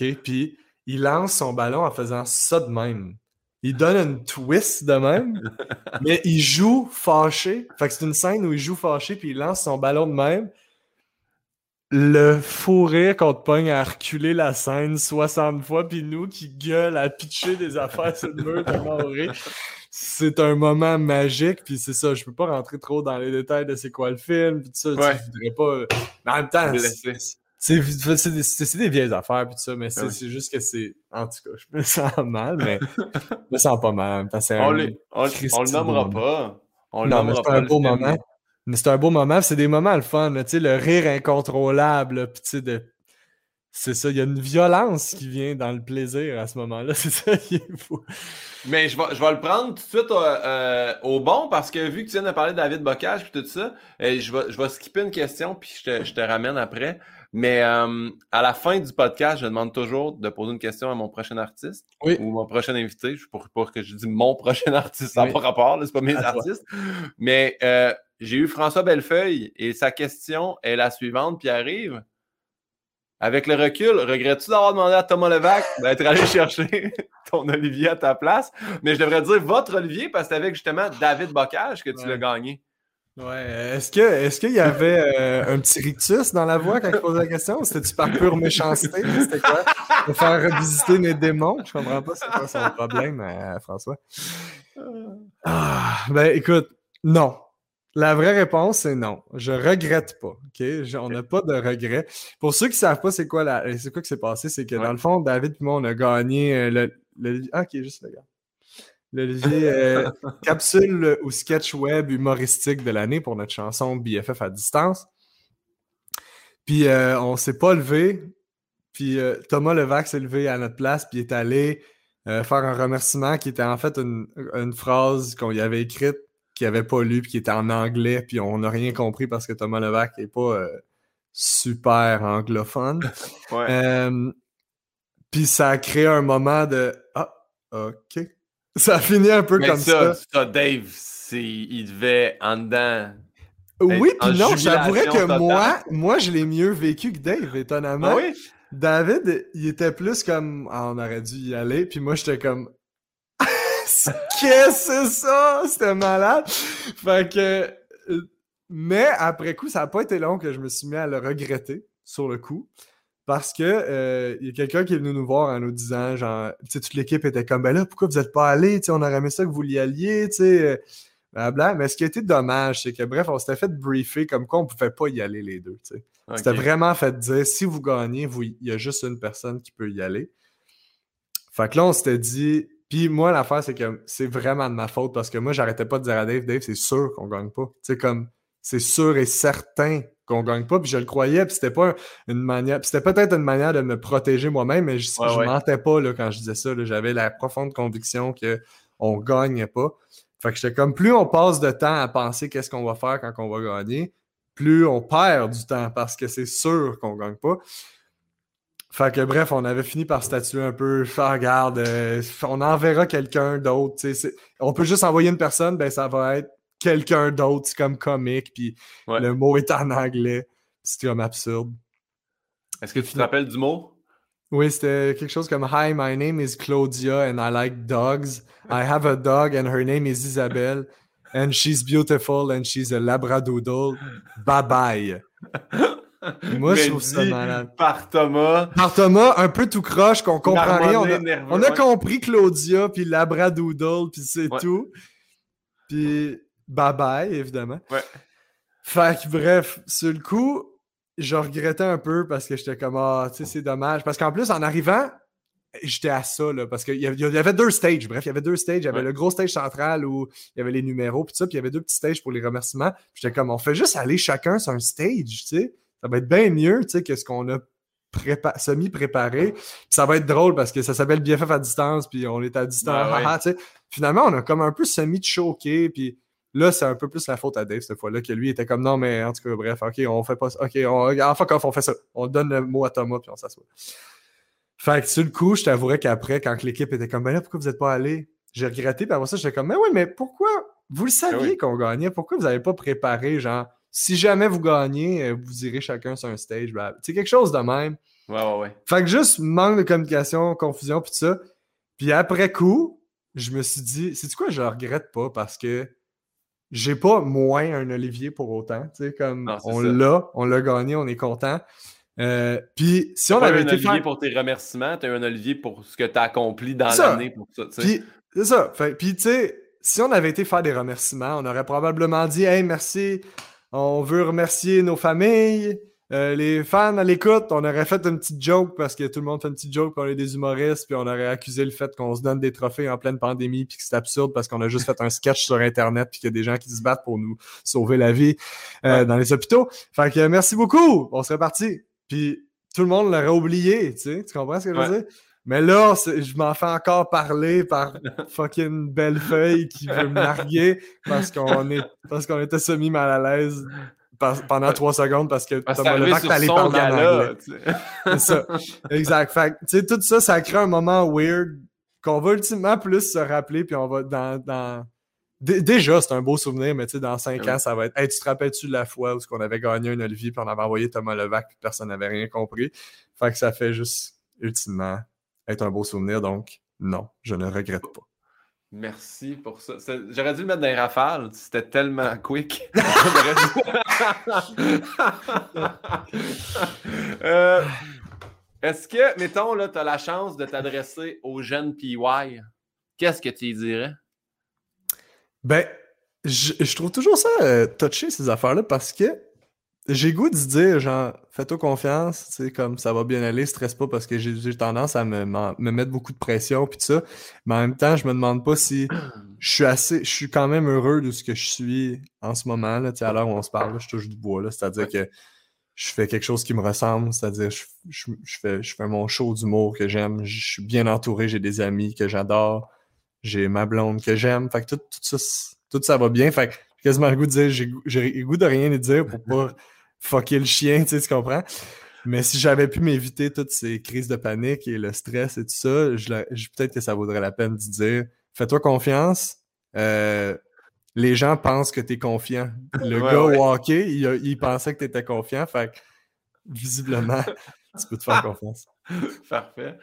OK? Puis il lance son ballon en faisant ça de même il donne une twist de même, mais il joue fâché. Fait que c'est une scène où il joue fâché puis il lance son ballon de même. Le fou rire qu'on te pogne à reculer la scène 60 fois, puis nous qui gueulent à pitcher des affaires sur le mur tellement rire. C'est un moment magique, puis c'est ça, je peux pas rentrer trop dans les détails de c'est quoi le film, puis tout ça, ouais. je voudrais pas... Mais en même temps, c'est des, vieilles affaires puis tout ça, mais c'est juste que c'est. En tout cas, je me sens mal, mais je me sens pas mal. on, le nommera pas. On non, mais c'est un beau moment. Mais c'est un beau moment, c'est des moments le fun, le rire incontrôlable, puis de... c'est ça, il y a une violence qui vient dans le plaisir à ce moment-là, c'est ça qui est fou. Mais je vais, je vais le prendre tout de suite euh, euh, au bon parce que vu que tu viens de parler de David Bocage et tout ça, euh, je, vais, je vais skipper une question puis je te, je te ramène après. Mais euh, à la fin du podcast, je demande toujours de poser une question à mon prochain artiste ou mon prochain invité. Pour, pour que je dise mon prochain artiste, ça n'a pas rapport, c'est pas mes artistes. Mais euh, j'ai eu François Bellefeuille et sa question est la suivante, puis arrive. Avec le recul, regrettes-tu d'avoir demandé à Thomas Levac d'être allé chercher ton Olivier à ta place? Mais je devrais dire votre Olivier parce que c'est avec justement David Bocage que tu l'as gagné. Ouais. Est-ce que est-ce qu'il y avait euh, un petit rictus dans la voix quand il posait la question? C'était-tu par pure méchanceté? C'était quoi? De faire revisiter mes démons? Je comprends pas c'est quoi son problème, euh, François. Ah, ben écoute, non. La vraie réponse, c'est non. Je regrette pas. OK? On n'a pas de regrets. Pour ceux qui ne savent pas c'est quoi la... c'est quoi qui s'est passé, c'est que dans le fond, David et moi, on a gagné euh, le, le... Ah, ok, juste le gars. L'Olivier euh, capsule ou sketch web humoristique de l'année pour notre chanson BFF à distance. Puis euh, on s'est pas levé. Puis euh, Thomas Levac s'est levé à notre place, puis est allé faire un remerciement qui était en fait une, phrase qu'on y avait écrite, qu'il n'avait pas lu, puis qui était en anglais, puis on n'a rien compris parce que Thomas Levac n'est pas super anglophone. puis ça a créé un moment de Ah, OK ça a fini un peu comme ça. Ça, Dave, il devait en dedans. Oui, puis non, j'avouerais que moi, moi, je l'ai mieux vécu que Dave, étonnamment. Ah oui? David, il était plus comme ah, on aurait dû y aller, puis moi, j'étais comme Qu'est-ce que c'est ça? C'était malade. Fait que. Euh, mais après coup, ça n'a pas été long que je me suis mis à le regretter sur le coup. Parce que euh, il y a quelqu'un qui est venu nous voir en nous disant, genre, toute l'équipe était comme, ben là, pourquoi vous n'êtes pas allé? on aurait aimé ça que vous y alliez, tu sais. Bla, Mais ce qui a été dommage, c'est que, bref, on s'était fait briefer comme quoi on ne pouvait pas y aller les deux. C'était vraiment fait dire si vous gagnez, il y a juste une personne qui peut y aller. Fait que là, on s'était dit. Puis moi, l'affaire, c'est que c'est vraiment de ma faute parce que moi, j'arrêtais pas de dire à Dave, Dave, c'est sûr qu'on gagne pas. Tu sais, comme c'est sûr et certain qu'on gagne pas. Puis je le croyais, puis c'était pas une manière. C'était peut-être une manière de me protéger moi-même, mais je, ne mentais pas là, quand je disais ça. J'avais la profonde conviction qu'on ne gagnait pas. Fait que j'étais comme plus on passe de temps à penser qu'est-ce qu'on va faire quand on va gagner, plus on perd du temps parce que c'est sûr qu'on gagne pas. Fait que bref, on avait fini par statuer un peu, faire regarde, euh, on enverra quelqu'un d'autre. On peut juste envoyer une personne, ben ça va être quelqu'un d'autre, comme comique, puis le mot est en anglais. C'est comme absurde. Est-ce que tu te rappelles du mot? Oui, c'était quelque chose comme Hi, my name is Claudia and I like dogs. I have a dog and her name is Isabelle and she's beautiful and she's a labradoodle. Bye bye. Moi, je trouve ça malade. Par Thomas. Par Thomas, un peu tout croche, qu'on comprend rien. On a, compris Claudia, puis Labradoodle, puis c'est tout. Puis Bye bye, évidemment. Ouais. Fait que bref, sur le coup, je regrettais un peu parce que j'étais comme, ah, tu sais, c'est dommage. Parce qu'en plus, en arrivant, j'étais à ça, là, parce qu'il y, avait deux stages. Bref, il y avait deux stages. Il y avait le gros stage central où il y avait les numéros, puis ça, puis il y avait deux petits stages pour les remerciements. J'étais comme, on fait juste aller chacun sur un stage, tu sais. Ça va être bien mieux, tu sais, que ce qu'on a semi-préparé. Ça va être drôle parce que ça s'appelle BFF à distance, puis on est à distance. sais. Finalement, on a comme un peu semi-choqué, puis Là, c'est un peu plus la faute à Dave cette fois-là, que lui était comme non, mais en tout cas, bref, ok, on fait pas ça. Ok, on, en fuck off, on fait ça. On donne le mot à Thomas, puis on s'assoit. Fait que sur le coup, je t'avouerais qu'après, quand l'équipe était comme ben là, pourquoi vous n'êtes pas allé? J'ai regretté, puis après ça, j'étais comme mais oui, mais pourquoi? Vous le saviez qu'on gagnait, pourquoi vous n'avez pas préparé, genre, si jamais vous gagnez, euh, vous irez chacun sur un stage, C'est quelque chose de même. Ouais, ouais, ouais. Fait que juste manque de communication, confusion, puis tout ça. Puis après coup, je me suis dit, c'est quoi, je regrette pas parce que j'ai pas moins un Olivier pour autant. Tu sais, comme on l'a, on l'a gagné, on est content. Euh, puis si on avait été. un Olivier pour tes remerciements, tu as un Olivier pour ce que tu as accompli dans l'année pour ça. Puis c'est ça. puis tu sais, si on avait été faire des remerciements, on aurait probablement dit Hey, merci, on veut remercier nos familles, euh, les fans à l'écoute, on aurait fait une petite joke parce que tout le monde fait une petite joke, puis on est des humoristes, puis on aurait accusé le fait qu'on se donne des trophées en pleine pandémie, puis que c'est absurde parce qu'on a juste fait un sketch sur Internet, puis qu'il y a des gens qui se battent pour nous sauver la vie euh, dans les hôpitaux. Fait que merci beaucoup, on serait parti. Puis tout le monde l'aurait oublié, tu sais, tu comprends ce que je veux dire? Mais là, je m'en fais encore parler par fucking Bellefeuille qui veut me larguer parce qu'on est parce qu'on était semi mal à l'aise pendant trois secondes parce que Thomas Levac t'allais parler en anglais. C'est ça. Exact. Fait tu sais, tout ça, ça crée un moment weird qu'on va ultimement plus se rappeler, puis on va dans. dans... Déjà, c'est un beau souvenir, mais tu sais, dans cinq ans, ça va être. Hey, tu te rappelles-tu de la fois où on avait gagné un Olivier, puis on avait envoyé Thomas Levac, puis personne n'avait rien compris? Fait que ça fait juste, ultimement, être un beau souvenir. Donc, non, je ne regrette pas. Merci pour ça. J'aurais dû le mettre dans les rafales. C'était tellement quick. Euh, est-ce que, mettons, là, tu as la chance de t'adresser aux jeunes PY? Qu'est-ce que tu dirais? Ben, je, trouve toujours ça euh, touché, ces affaires-là, parce que j'ai goût de se dire, genre, fais-toi confiance, tu sais, comme ça va bien aller, stresse pas parce que j'ai tendance à me, me, mettre beaucoup de pression puis tout ça. Mais en même temps, je me demande pas si je suis assez, je suis quand même heureux de ce que je suis en ce moment, là, tu sais, à l'heure où on se parle, je touche du bois, là, c'est-à-dire que je fais quelque chose qui me ressemble, c'est-à-dire je, je, fais, je fais mon show d'humour que j'aime, je suis bien entouré, j'ai des amis que j'adore, j'ai ma blonde que j'aime, fait que tout, tout, ça, tout ça va bien, fait que j'ai quasiment le goût de dire, j'ai goût de rien dire pour pas fucker le chien, tu sais, tu comprends? Mais si j'avais pu m'éviter toutes ces crises de panique et le stress et tout ça, je, peut-être que ça vaudrait la peine de dire fais-toi confiance. Euh, les gens pensent que tu es confiant. Le gars au hockey, il, pensait que tu étais confiant. Fait que, visiblement, tu peux te faire confiance. Parfait.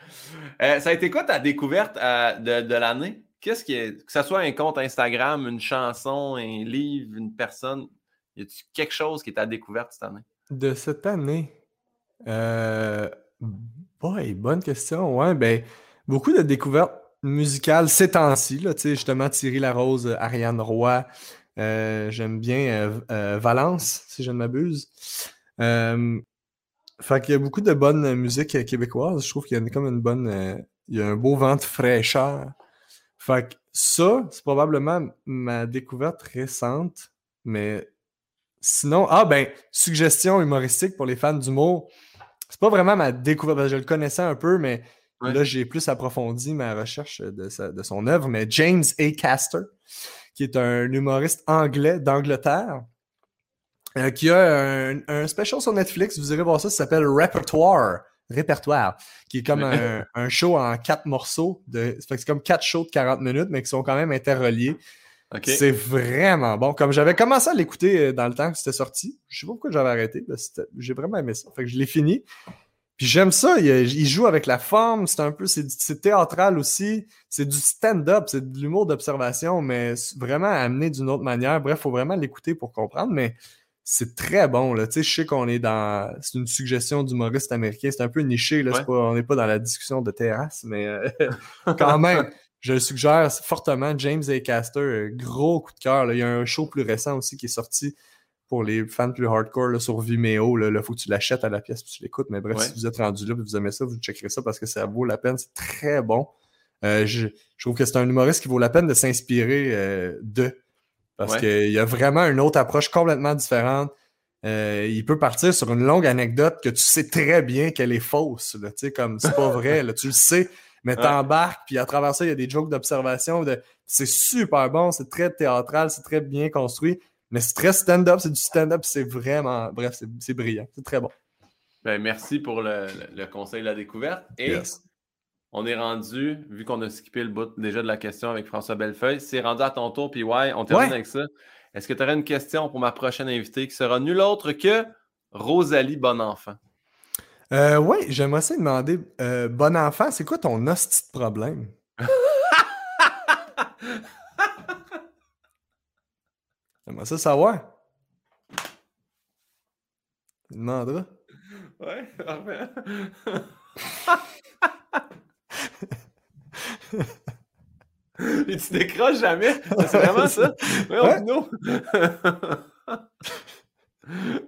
Euh, ça a été quoi ta découverte euh, de, l'année? Qu'est-ce qui est, que ce soit un compte Instagram, une chanson, un livre, une personne, y a-t-il quelque chose qui est à découverte cette année? De cette année? Euh, bonne question. Ouais, ben, beaucoup de découvertes musicales ces temps-ci. Justement, Thierry Larose, Ariane Roy. Euh, j'aime bien euh, Valence, si je ne m'abuse. fait y a beaucoup de bonne musique québécoise. Je trouve qu'il y a comme une bonne. il y a un beau vent de fraîcheur. Fait que ça, c'est probablement ma découverte récente, mais Sinon, ah ben, suggestion humoristique pour les fans d'humour. C'est pas vraiment ma découverte, je le connaissais un peu, mais là, j'ai plus approfondi ma recherche de, son œuvre. Mais James A. Caster, qui est un humoriste anglais d'Angleterre, euh, qui a un, special sur Netflix, vous irez voir ça, ça s'appelle Repertoire. Répertoire, qui est comme un, show en quatre morceaux. De, c'est comme quatre shows de 40 minutes, mais qui sont quand même interreliés. C'est vraiment bon. Comme j'avais commencé à l'écouter euh, dans le temps que c'était sorti, je sais pas pourquoi j'avais arrêté, j'ai vraiment aimé ça. Fait que je l'ai fini. Puis j'aime ça, il, joue avec la forme, c'est un peu, c'est théâtral aussi, c'est du stand-up, c'est de l'humour d'observation, mais vraiment amené d'une autre manière. Bref, faut vraiment l'écouter pour comprendre, mais c'est très bon. Là. Tu sais, je sais qu'on est dans. C'est une suggestion d'humoriste américain. C'est un peu niché. Là. on n'est pas dans la discussion de terrasse, mais euh, quand même je le suggère fortement. James A. Caster, gros coup de cœur. Il y a un show plus récent aussi qui est sorti pour les fans plus hardcore sur Vimeo. Il faut que tu l'achètes à la pièce et tu l'écoutes. Mais bref, si vous êtes rendu là et vous aimez ça, vous checkerez ça parce que ça vaut la peine. C'est très bon. Euh, je, trouve que c'est un humoriste qui vaut la peine de s'inspirer euh, de. Parce qu'il y a vraiment une autre approche complètement différente. Euh, il peut partir sur une longue anecdote que tu sais très bien qu'elle est fausse. Là, comme c'est pas vrai, là, tu le sais mais t'embarques, puis à travers ça, il y a des jokes d'observation. De... C'est super bon, c'est très théâtral, c'est très bien construit, mais c'est très stand-up, c'est du stand-up, c'est vraiment, bref, c'est brillant, c'est très bon. Ben, merci pour le, conseil de la découverte. Et on est rendu, vu qu'on a skippé le bout déjà de la question avec François Bellefeuille, c'est rendu à ton tour, puis ouais, on termine avec ça. Est-ce que tu aurais une question pour ma prochaine invitée qui sera nulle autre que Rosalie Bonenfant? Euh, oui, j'aimerais aussi demander, euh, bon enfant, c'est quoi ton hostie de problème? j'aimerais ça savoir. Tu demanderas. Ouais, parfait. Et tu décroches jamais? C'est vraiment ça? Ouais, ouais.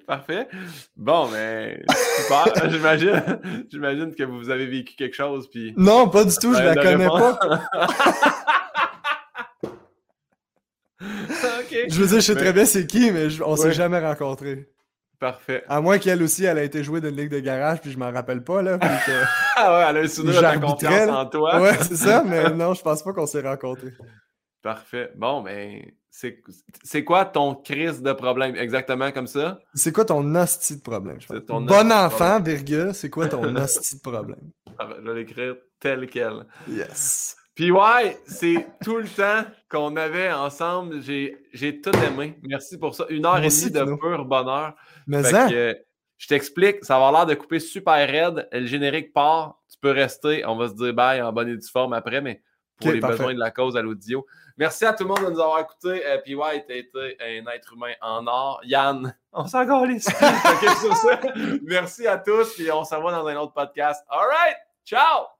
Parfait. Bon, mais super. j'imagine, j'imagine que vous avez vécu quelque chose. Puis... Non, pas du tout, je la connais pas. Je veux dire, je sais très bien c'est qui, mais on s'est jamais rencontrés. Parfait. À moins qu'elle aussi, elle a été jouée d'une ligue de garage, puis je m'en rappelle pas, là. ah ouais, elle a eu souvenir de confiance en toi. Ouais, c'est ça, mais non, je pense pas qu'on s'est rencontrés. Parfait. Bon, ben, c'est quoi ton crise de problème? Exactement comme ça? C'est quoi ton hostie de problème? bon enfant, virgule, c'est quoi ton hostie de problème? Ah, je vais l'écrire tel quel. Yes. Puis ouais, c'est tout le temps qu'on avait ensemble. J'ai tout aimé. Merci pour ça. Une heure et demie de pur bonheur. Mais ça... je t'explique, ça va avoir l'air de couper super raide. Le générique part. Tu peux rester. On va se dire bye en bonne et due forme après, mais pour les besoins de la cause à l'audio. Merci à tout le monde de nous avoir écoutés. Euh, puis ouais, t'as été un être humain en or. Yann, on s'en okay, Merci à tous, puis on se revoit dans un autre podcast. All right, ciao!